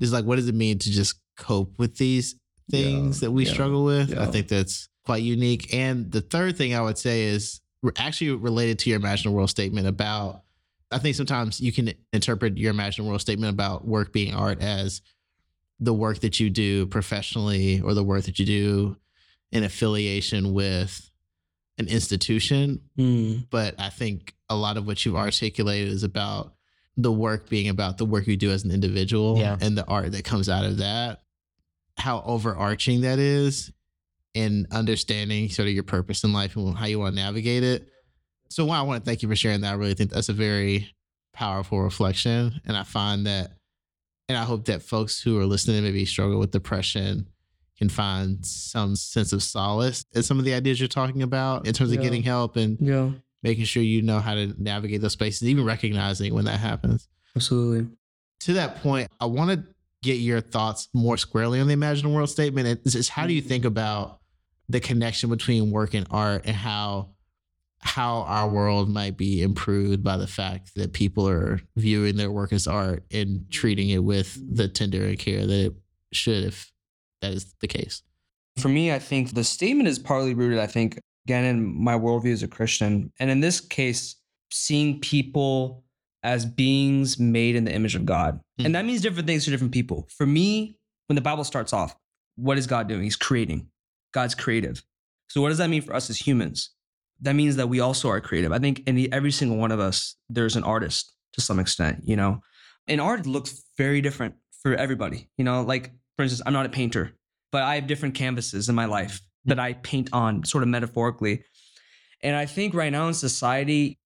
just like what does it mean to just cope with these things Yeah, that we yeah, struggle with. yeah. I think that's quite unique. And the third thing I would say is actually related to your Imagine a World statement about. I think sometimes you can interpret your imagined world statement about work being art as the work that you do professionally or the work that you do in affiliation with an institution. Mm. But I think a lot of what you've articulated is about the work being about the work you do as an individual Yeah. and the art that comes out of that, how overarching that is, and understanding sort of your purpose in life and how you want to navigate it. So, one, I want to thank you for sharing that. I really think that's a very powerful reflection. And I find that, and I hope that folks who are listening maybe struggle with depression can find some sense of solace in some of the ideas you're talking about in terms of getting help and Yeah, making sure you know how to navigate those spaces, even recognizing when that happens. absolutely. To that point, I want to get your thoughts more squarely on the Imagine World statement. And this is how do you think about the connection between work and art and how how our world might be improved by the fact that people are viewing their work as art and treating it with the tender and care that it should if that is the case. For me, I think the statement is partly rooted, I think, again, in my worldview as a Christian. And in this case, seeing people as beings made in the image of God. Hmm. And that means different things to different people. For me, when the Bible starts off, what is God doing? He's creating. God's creative. So, what does that mean for us as humans? That means that we also are creative. I think in the, every single one of us, there's an artist to some extent, you know? And art looks very different for everybody, you know? Like, for instance, I'm not a painter, but I have different canvases in my life that I paint on, sort of metaphorically. And I think right now in society,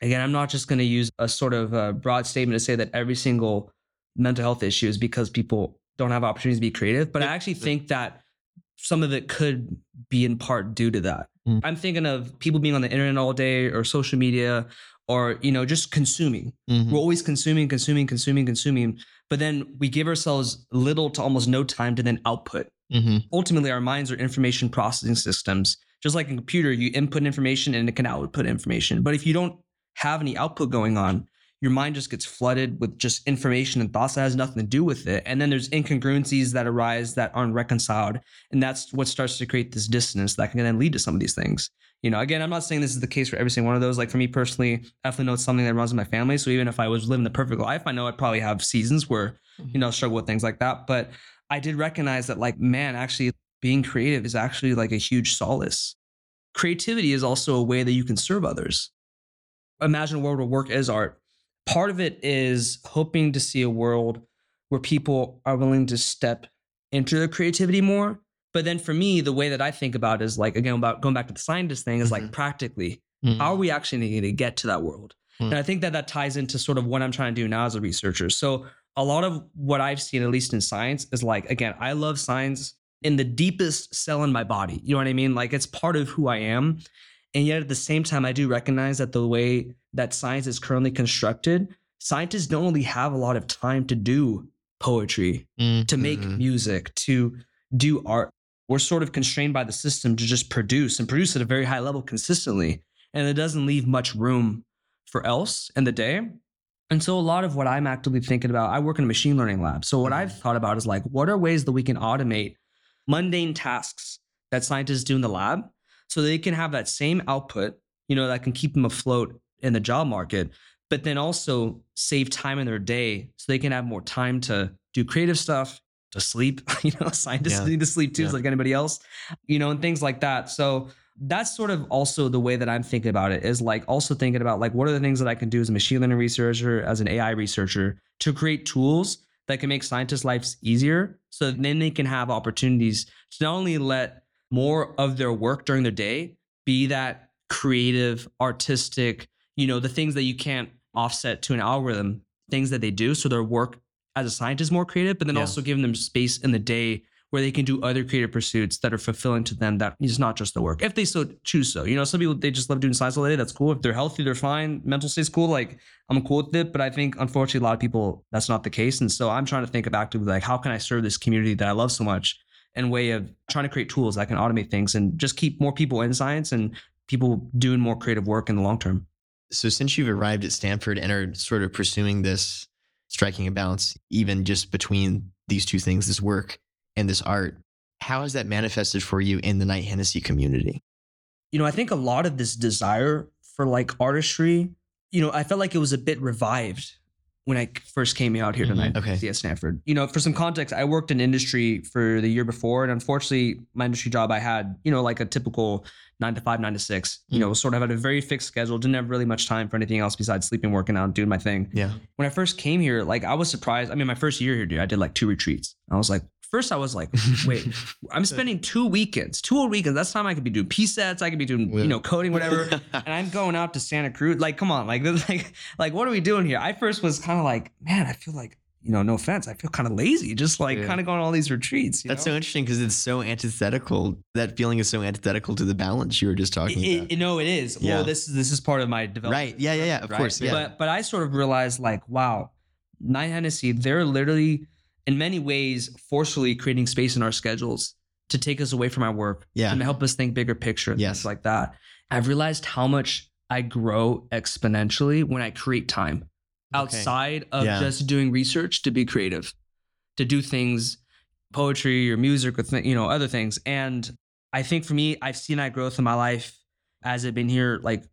again, I'm not just going to use a sort of uh broad statement to say that every single mental health issue is because people don't have opportunities to be creative, but I actually think that some of it could be in part due to that. Mm. I'm thinking of people being on the internet all day or social media or, you know, just consuming. Mhm. We're always consuming, consuming, consuming, consuming. But then we give ourselves little to almost no time to then output. Mhm. Ultimately, our minds are information processing systems. Just like a computer, you input information and it can output information. But if you don't have any output going on, your mind just gets flooded with just information and thoughts that has nothing to do with it. And then there's incongruencies that arise that aren't reconciled. And that's what starts to create this dissonance that can then lead to some of these things. You know, again, I'm not saying this is the case for every single one of those. Like for me personally, I definitely know it's something that runs in my family. So even if I was living the perfect life, I know I'd probably have seasons where, mm-hmm. you know, struggle with things like that. But I did recognize that, like, man, actually being creative is actually like a huge solace. Creativity is also a way that you can serve others. Imagine a world where work is art. Part of it is hoping to see a world where people are willing to step into their creativity more. But then for me, the way that I think about it is like, again, about going back to the scientist thing is like Mhm. practically, Mhm. how are we actually going to get to that world? Mm. And I think that that ties into sort of what I'm trying to do now as a researcher. So a lot of what I've seen, at least in science, is like, again, I love science in the deepest cell in my body. You know what I mean? Like it's part of who I am. And yet at the same time, I do recognize that the way that science is currently constructed, scientists don't really have a lot of time to do poetry, Mm. to make Mhm. music, to do art. We're sort of constrained by the system to just produce and produce at a very high level consistently. And it doesn't leave much room for else in the day. And so a lot of what I'm actively thinking about, I work in a machine learning lab. So what I've thought about is like, what are ways that we can automate mundane tasks that scientists do in the lab so they can have that same output, you know, that can keep them afloat in the job market, but then also save time in their day so they can have more time to do creative stuff, to sleep. You know, scientists Yeah. need to sleep too, Yeah. like anybody else, you know, and things like that. So that's sort of also the way that I'm thinking about it is like also thinking about like what are the things that I can do as a machine learning researcher, as an AI researcher to create tools that can make scientists' lives easier so then they can have opportunities to not only let more of their work during their day be that creative, artistic, you know, the things that you can't offset to an algorithm, things that they do. So their work as a scientist is more creative, but then Yeah. also giving them space in the day where they can do other creative pursuits that are fulfilling to them that is not just the work if they so choose so you know some people they just love doing science all day that's cool if they're healthy they're fine mental state's cool like i'm cool with it but i think unfortunately a lot of people that's not the case and so i'm trying to think of actively like how can i serve this community that i love so much in way of trying to create tools that can automate things and just keep more people in science and people doing more creative work in the long term So, since you've arrived at Stanford and are sort of pursuing this, striking a balance even just between these two things, this work and this art, how has that manifested for you in the Knight Hennessy community? you know, I think a lot of this desire for like artistry, you know, I felt like it was a bit revived when I first came out here tonight. Mm-hmm. Okay. At Stanford. You know, for some context, I worked in industry for the year before, and unfortunately, my industry job I had, you know, like a typical nine to five, nine to six. You know, mm. sort of had a very fixed schedule. Didn't have really much time for anything else besides sleeping, working out, doing my thing. Yeah. When I first came here, like I was surprised. I mean, my first year here, dude, I did like two retreats. I was like, first, I was like, wait, I'm spending two weekends, two whole weekends. That's time I could be doing P sets, I could be doing, you know, coding, whatever. and I'm going out to Santa Cruz. Like, come on, like, this- like, like, what are we doing here? I first was kind of like, man, I feel like, you know, no offense, I feel kind of lazy, just like Yeah. kind of going on all these retreats. You That's know? so interesting because it's so antithetical. That feeling is so antithetical to the balance you were just talking It, about. it, no, it is. Yeah. Well, this is this is part of my development. right. Yeah. Yeah. Yeah. Of right? course. Yeah. But but I sort of realized like, wow, Knight Hennessy, they're literally in many ways forcefully creating space in our schedules to take us away from our work, Yeah. to help us think bigger picture, and Yes. things like that. I've realized how much I grow exponentially when I create time outside of Yeah. just doing research to be creative, to do things, poetry or music or th- you know other things. And I think for me, I've seen that growth in my life as I've been here, like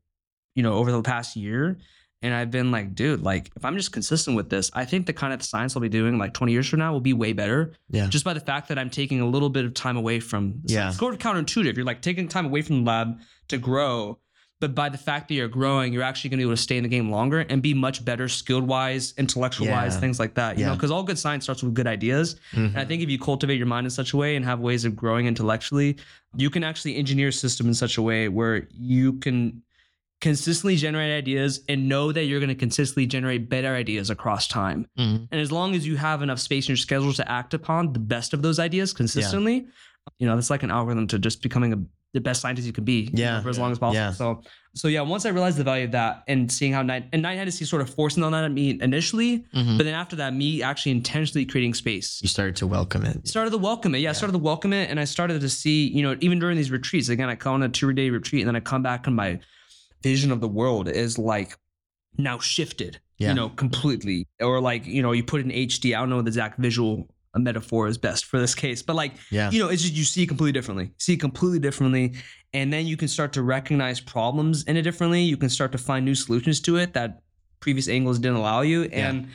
you know, over the past year. And I've been like, dude, like if I'm just consistent with this, I think the kind of science I'll be doing like 20 years from now will be way better. Yeah. Just by the fact that I'm taking a little bit of time away from Yeah. It's sort of counterintuitive. You're like taking time away from the lab to grow. But by the fact that you're growing, you're actually going to be able to stay in the game longer and be much better skilled wise, intellectual wise, Yeah. things like that. You know, because all good science starts with good ideas. Mhm. And I think if you cultivate your mind in such a way and have ways of growing intellectually, you can actually engineer a system in such a way where you can consistently generate ideas and know that you're going to consistently generate better ideas across time. Mhm. And as long as you have enough space in your schedule to act upon the best of those ideas consistently, you know, that's like an algorithm to just becoming a, the best scientist you can be you know, for as long as possible. Yeah. So, so yeah, once I realized the value of that and seeing how Night and Night had to see sort of forcing on that at me initially, Mhm. but then after that, me actually intentionally creating space you started to welcome it. started to welcome it. Yeah, I started to welcome it, and I started to see, you know, even during these retreats. Again, I go on a two-day retreat, and then I come back, and my vision of the world is like now shifted, Yeah. you know, completely. Or like, you know, you put in HD. I don't know what the exact visual metaphor is best for this case, but like, Yeah. you know, it's just you see completely differently. See completely differently, and then you can start to recognize problems in it differently. You can start to find new solutions to it that previous angles didn't allow you. And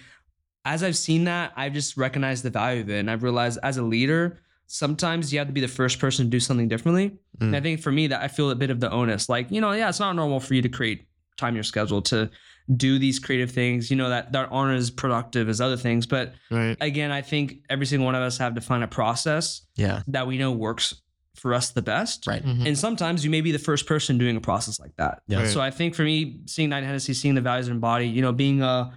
as I've seen that, I've just recognized the value of it, and I've realized as a leader, sometimes you have to be the first person to do something differently. And Mm. I think for me, that I feel a bit of the onus. Like, you know, yeah, it's not normal for you to create time in your schedule to do these creative things. You know that that aren't as productive as other things, but Right. again, I think every single one of us have to find a process Yeah. that we know works for us the best. Right. Mhm. And sometimes you may be the first person doing a process like that. Yeah. Right. So I think for me, seeing Knight Hennessy, seeing the values in body, you know, being uh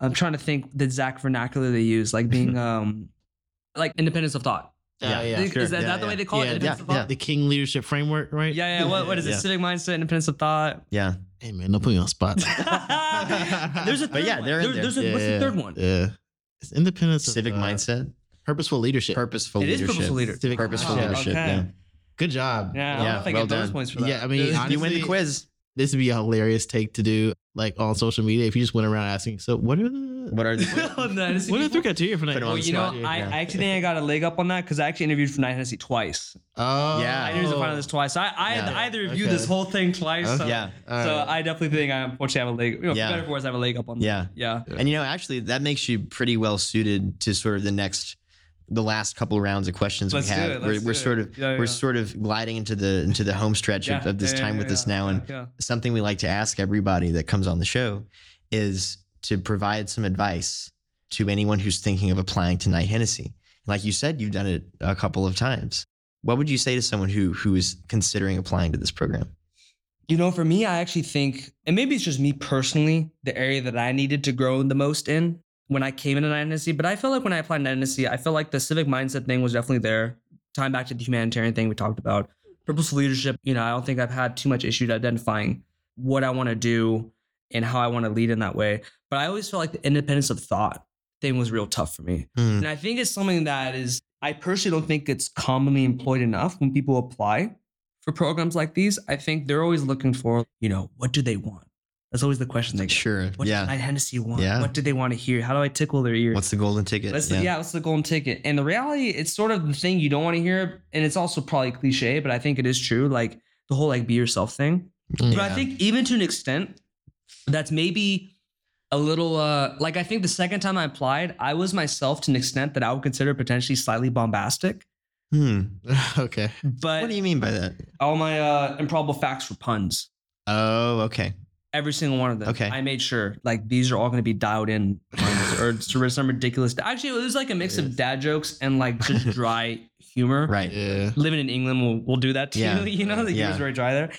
I'm trying to think the exact vernacular they use, like being um like independence of thought. Yeah, yeah. Is sure. that, Yeah, that the yeah. way they call it? Yeah, Independence yeah, of thought? The King Leadership Framework, right? Yeah, yeah. What, what is it? Yeah. Civic mindset, independence of thought. Yeah. Hey man, don't put me on spot. there's a third But yeah, one. they're in There- there. There's a, what's the third one? Yeah. It's independence. of, Civic uh, mindset, Purposeful leadership. purposeful It is leadership. It is purposeful leader. Civic Purposeful Oh, leadership. okay. Yeah. Good job. Yeah, I Yeah, don't know if I well get those done. points for that. Yeah, I mean, You win the quiz. This would be a hilarious take to do, like on social media. If you just went around asking, so what are the What are the Oh, no, what are the oh, three criteria for Put night? 'em on Well, you know. I, Yeah. I actually think I got a leg up on that because I actually interviewed for Knight Hennessy twice. Oh, Yeah. I interviewed the final this twice. I I, Yeah. I had to review Okay. this whole thing twice. Uh-huh. So, Yeah. All so right. I definitely think I unfortunately have a leg. You know, Yeah. for better for worse, I have a leg up on that. Yeah. Yeah. And you know, actually, that makes you pretty well suited to sort of the next, the last couple rounds of questions Let's we do have. it, we're let's we're do sort it. of Yeah, we're sort of gliding into the into the home stretch of, Yeah, of this yeah, time yeah, with us now, and yeah. something we like to ask everybody that comes on the show is to provide some advice to anyone who's thinking of applying to Knight Hennessy. Like you said, you've done it a couple of times. What would you say to someone who who is considering applying to this program? You know, for me, I actually think, and maybe it's just me personally, the area that I needed to grow the most in when I came into Knight Hennessy. But I feel like when I applied to Hennessy, I feel like the civic mindset thing was definitely there. Time back to the humanitarian thing we talked about. Purposeful leadership, you know, I don't think I've had too much issue identifying what I want to do and how I want to lead in that way. But I always felt like the independence of thought thing was real tough for me. Hmm. And I think it's something that is, I personally don't think it's commonly employed enough when people apply for programs like these. I think they're always looking for, you know, what do they want? That's always the question Like. Sure. What yeah. Knight Hennessy want? Yeah. What do they want to hear? How do I tickle their ear? What's the golden ticket? That's the, yeah, what's the golden ticket? And the reality, it's sort of the thing you don't want to hear. And it's also probably cliche, but I think it is true. Like the whole like be yourself thing. But I think even to an extent, that's maybe a little uh like I think the second time I applied, I was myself to an extent that I would consider potentially slightly bombastic. Hmm. okay. But What do you mean by that? all my uh improbable facts were puns. Oh, okay. Every single one of them. Okay. I made sure like these are all going to be dialed in or to some ridiculous. Actually, it was like a mix of dad jokes and like just dry humor. Right. Yeah. living in England will will do that too. Yeah. You know, the Yeah. humor's very dry there.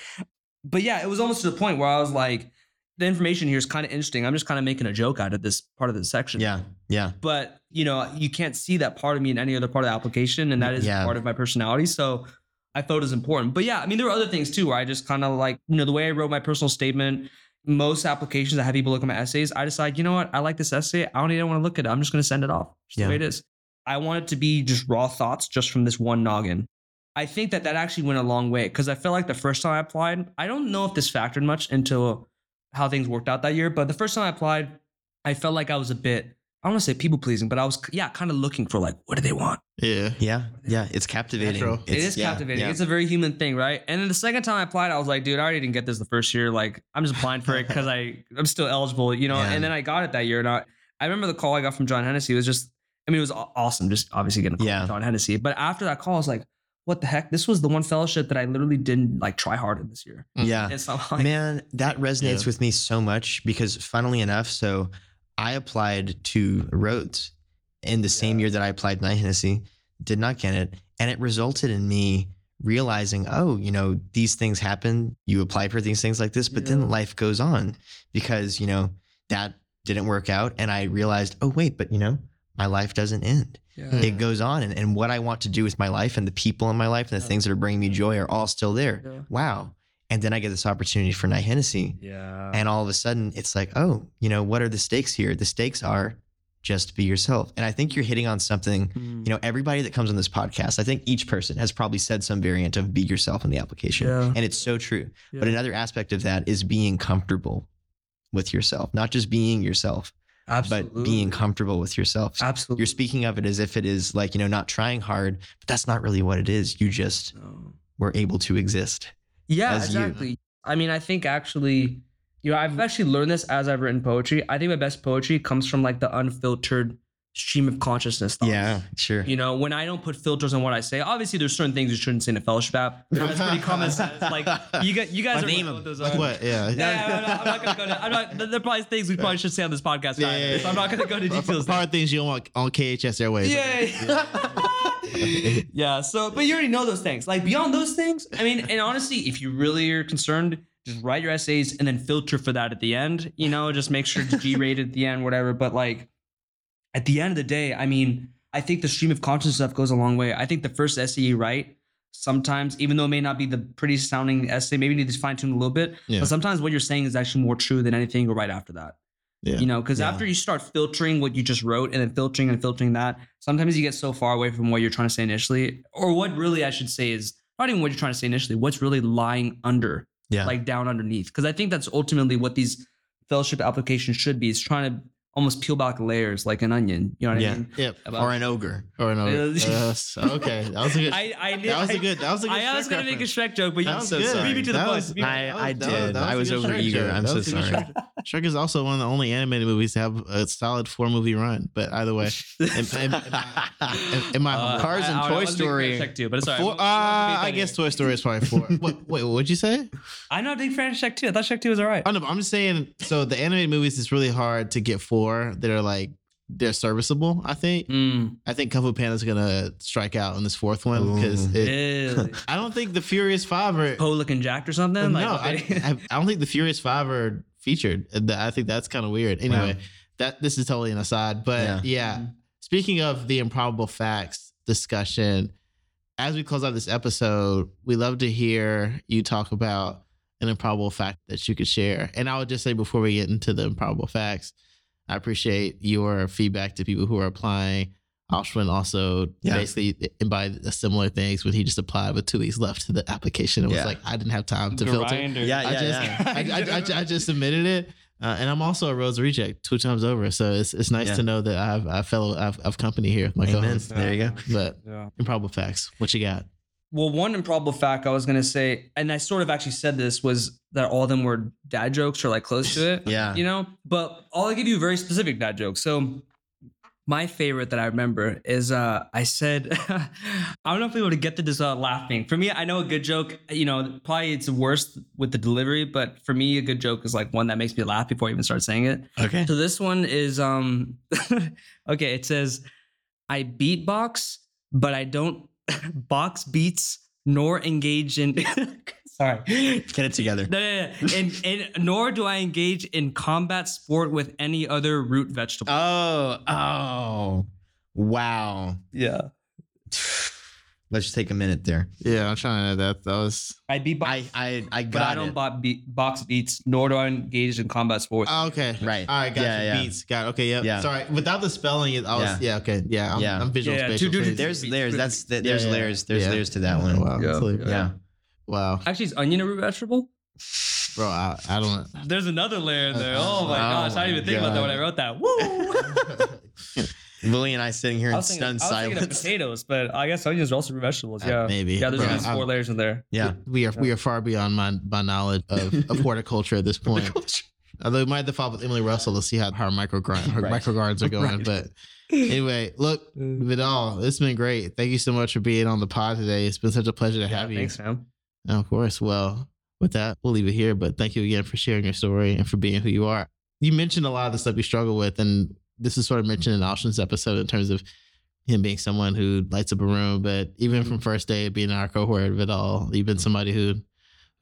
But yeah, it was almost to the point where I was like, the information here is kind of interesting. I'm just kind of making a joke out of this part of the section. Yeah. Yeah. But you know, you can't see that part of me in any other part of the application, and that is Yeah. part of my personality. So I felt it was important. But yeah, I mean, there were other things too where I just kind of like, you know, the way I wrote my personal statement. Most applications that have people look at my essays, I decide, you know what, I like this essay. I don't even want to look at it. I'm just going to send it off. Just Yeah. the way it is. I want it to be just raw thoughts just from this one noggin. I think that that actually went a long way because I felt like the first time I applied, I don't know if this factored much into how things worked out that year, but the first time I applied, I felt like I was a bit, I don't want to say people pleasing, but I was, yeah, kind of looking for like, what do they want? Yeah. Yeah. Yeah. It's captivating. Natural. It's, it is yeah, captivating. yeah. It's a very human thing, right? And then the second time I applied, I was like, dude, I already didn't get this the first year. Like, I'm just applying for it because I I'm still eligible, you know. Yeah. And then I got it that year, and I, I remember the call I got from John Hennessy was just, I mean, it was awesome, just obviously getting a call Yeah. from John Hennessy. But after that call, I was like, what the heck? This was the one fellowship that I literally didn't like try hard in this year. Mm. yeah. And so like, Man, that resonates Yeah. with me so much because, funnily enough, so I applied to Rhodes in the same year that I applied to Hennessy, did not get it, and it resulted in me realizing, oh, you know, these things happen. You apply for these things like this, but Yeah. then life goes on because you know that didn't work out, and I realized, oh wait, but you know, my life doesn't end. yeah. It goes on, and, and what I want to do with my life and the people in my life and the Yeah. things that are bringing me joy are all still there. Yeah. Wow. And then I get this opportunity for Knight Hennessy. yeah. And all of a sudden, it's like, oh, you know, what are the stakes here? The stakes are just be yourself. And I think you're hitting on something. Mm. You know, everybody that comes on this podcast, I think each person has probably said some variant of be yourself in the application. Yeah. And it's so true. But another aspect of that is being comfortable with yourself, not just being yourself, Absolutely. but being comfortable with yourself. Absolutely. You're speaking of it as if it is like, you know, not trying hard, but that's not really what it is. You just No. were able to exist. Yeah, as you. exactly. I mean, I think actually, you know, I've actually learned this as I've written poetry. I think my best poetry comes from like the unfiltered stream of consciousness. Thoughts. Yeah, sure. You know, when I don't put filters on what I say, obviously there's certain things you shouldn't say in a fellowship app. That's pretty common sense. Like you got you guys Like, are name know them. what those Like are. what? Yeah. Yeah, yeah, I'm, not, I'm not gonna go to. I'm not. There are probably things we probably should say on this podcast. Yeah, yeah, yeah. So I'm not gonna go to details. Part of things you don't want on KHS Airways. Yeah. yeah. So, but you already know those things. Like beyond those things, I mean, and honestly, if you really are concerned, just write your essays and then filter for that at the end. You know, just make sure it's G rated at the end, whatever. But like, at the end of the day, I mean, I think the stream of consciousness stuff goes a long way. I think the first essay you write, sometimes, even though it may not be the pretty sounding essay, maybe you need to fine tune a little bit. Yeah. But sometimes what you're saying is actually more true than anything you write after that. Yeah. You know, because Yeah. after you start filtering what you just wrote and then filtering and filtering that, sometimes you get so far away from what you're trying to say initially, or what really I should say is not even what you're trying to say initially, what's really lying under, Yeah. like down underneath. Because I think that's ultimately what these fellowship applications should be. Is trying to almost peel back layers like an onion. You know what Yeah. I mean? Yep. About- or an ogre. Or an ogre. Uh, okay. That was a good. I, I did, that was a good. That was a good. I was gonna make a reference. Shrek joke, but That you was so good. sorry. beat me to the That punch. was- Beat me- I- that was- I that was- did. that I a was good over Shrek eager. joke. I'm so was a sorry. Shrek. Shrek is also one of the only animated movies to have a solid four movie run. But either way, in, in, in, in, in my Uh, Cars I- and I- I Toy was Story. Shrek too, but it's all right. four, We'll- uh, I guess. Toy Story is probably four. what, wait, what'd you say? I'm not a big fan of Shrek 2. I thought Shrek 2 was all right. Oh no, I'm just saying. So the animated movies, it's really hard to get four that are like they're serviceable. I think. Mm, I think Kung Fu Panda's gonna strike out on this fourth one because really? I don't think the Furious Five are. Po looking jacked or something? no, like, I, I, I don't think the Furious Five are featured. I think that's kind of weird. Anyway, Wow. that this is totally an aside, but Yeah. yeah. Speaking of the improbable facts discussion, as we close out this episode, we love to hear you talk about an improbable fact that you could share. And I would just say before we get into the improbable facts, I appreciate your feedback to people who are applying. Ashwin also Yeah. basically embodied similar things when he just applied with two weeks left to the application. It was Yeah. like I didn't have time to filter. Yeah, I yeah, just, yeah. I, I, I, I just submitted it, uh, and I'm also a Rhodes reject two times over. So it's it's nice Yeah. to know that I have a fellow I have, I have company here, my Amen. co-host. There you go. But Yeah. improbable facts, what you got? Well, one improbable fact I was gonna say, and I sort of actually said this was that all of them were dad jokes or like close to it. Yeah. You know, but I'll give you a very specific dad joke. So my favorite that I remember is uh I said I don't know if people would get to this uh, laughing. For me, I know a good joke, you know, probably it's worse with the delivery, but for me, a good joke is like one that makes me laugh before I even start saying it. Okay. So this one is um okay, it says I beatbox, but I don't box beats nor engage in sorry. Get it together. No, no, no. And, and nor do I engage in combat sport with any other root vegetable. Oh, oh, wow. yeah. Let's just take a minute there. Yeah, I'm trying to. That that was. I beatbox, I, I, I but I got don't it. bo- beat, box beats, nor do I engage in combat sports. Oh, okay. Right. All right. Got Yeah, you. yeah. Beats. Got. It. Okay. Yep. Yeah. Sorry. Without the spelling, it, I was. Yeah. okay. Yeah. I'm, Yeah. I'm visual Yeah, yeah, spatial. two dudes- There's layers. That's the, there's yeah. layers. There's Yeah. layers to that one. Wow. Yeah. So- Yeah. Wow. Actually, is onion a root vegetable? Bro, I, I don't. There's another layer in there. Uh, oh my Oh gosh, I didn't even think about that when I wrote that. Woo! Willie and I sitting here I in was, thinking, stunned I was thinking of silence. potatoes, but I guess onions are also root vegetables. Uh, Yeah, maybe. Yeah, there's Bro, at least I'm- four layers in there. Yeah. We are we are far beyond my my knowledge of, of horticulture at this point. Although we might have to follow with Emily Russell to see how her microgrind her Right. microgardens are going. But anyway, look, Vidal, it's been great. Thank you so much for being on the pod today. It's been such a pleasure to Yeah, have you. thanks, man. And of course. Well, with that, we'll leave it here. But thank you again for sharing your story and for being who you are. You mentioned a lot of the stuff you struggle with, and this is sort of mentioned in Austin's episode in terms of him being someone who lights up a room. But even Mm-hmm. from first day of being in our cohort of it all, you've been somebody who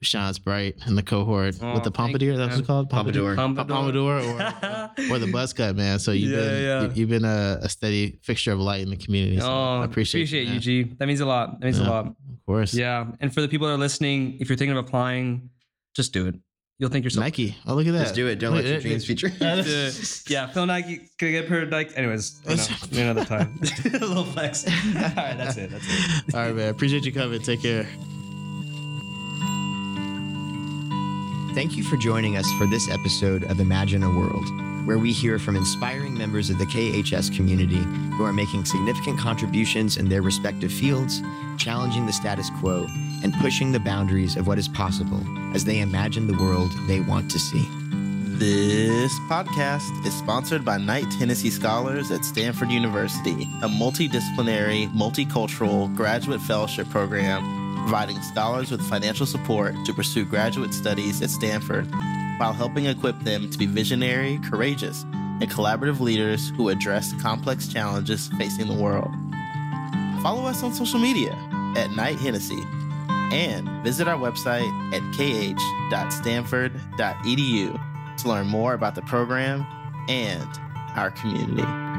shines bright in the cohort Oh, with the pompadour. you, That's what it's called, Pompadour. Pompadour or or the buzz cut, man. So you've Yeah, been yeah. you- you've been a, a steady fixture of light in the community. So oh, I appreciate, appreciate man. you, G. That means a lot. That means Yeah. a lot. Of course. Yeah, and for the people that are listening, if you're thinking of applying, just do it. You'll thank yourself. Nike. Oh, look at that. Just do it. Don't let your Look, dreams feature. Uh, yeah, Phil Nike could I get a pair of Nike. Anyways, you know, maybe another time. a little flex. All right, that's it. That's it. All right, man. Appreciate you coming. Take care. Thank you for joining us for this episode of Imagine a World, where we hear from inspiring members of the KHS community who are making significant contributions in their respective fields, challenging the status quo, and pushing the boundaries of what is possible as they imagine the world they want to see. This podcast is sponsored by Knight Hennessy Scholars at Stanford University, a multidisciplinary, multicultural graduate fellowship program providing scholars with financial support to pursue graduate studies at Stanford while helping equip them to be visionary, courageous, and collaborative leaders who address complex challenges facing the world. Follow us on social media at Knight Hennessy and visit our website at kh.stanford.edu to learn more about the program and our community.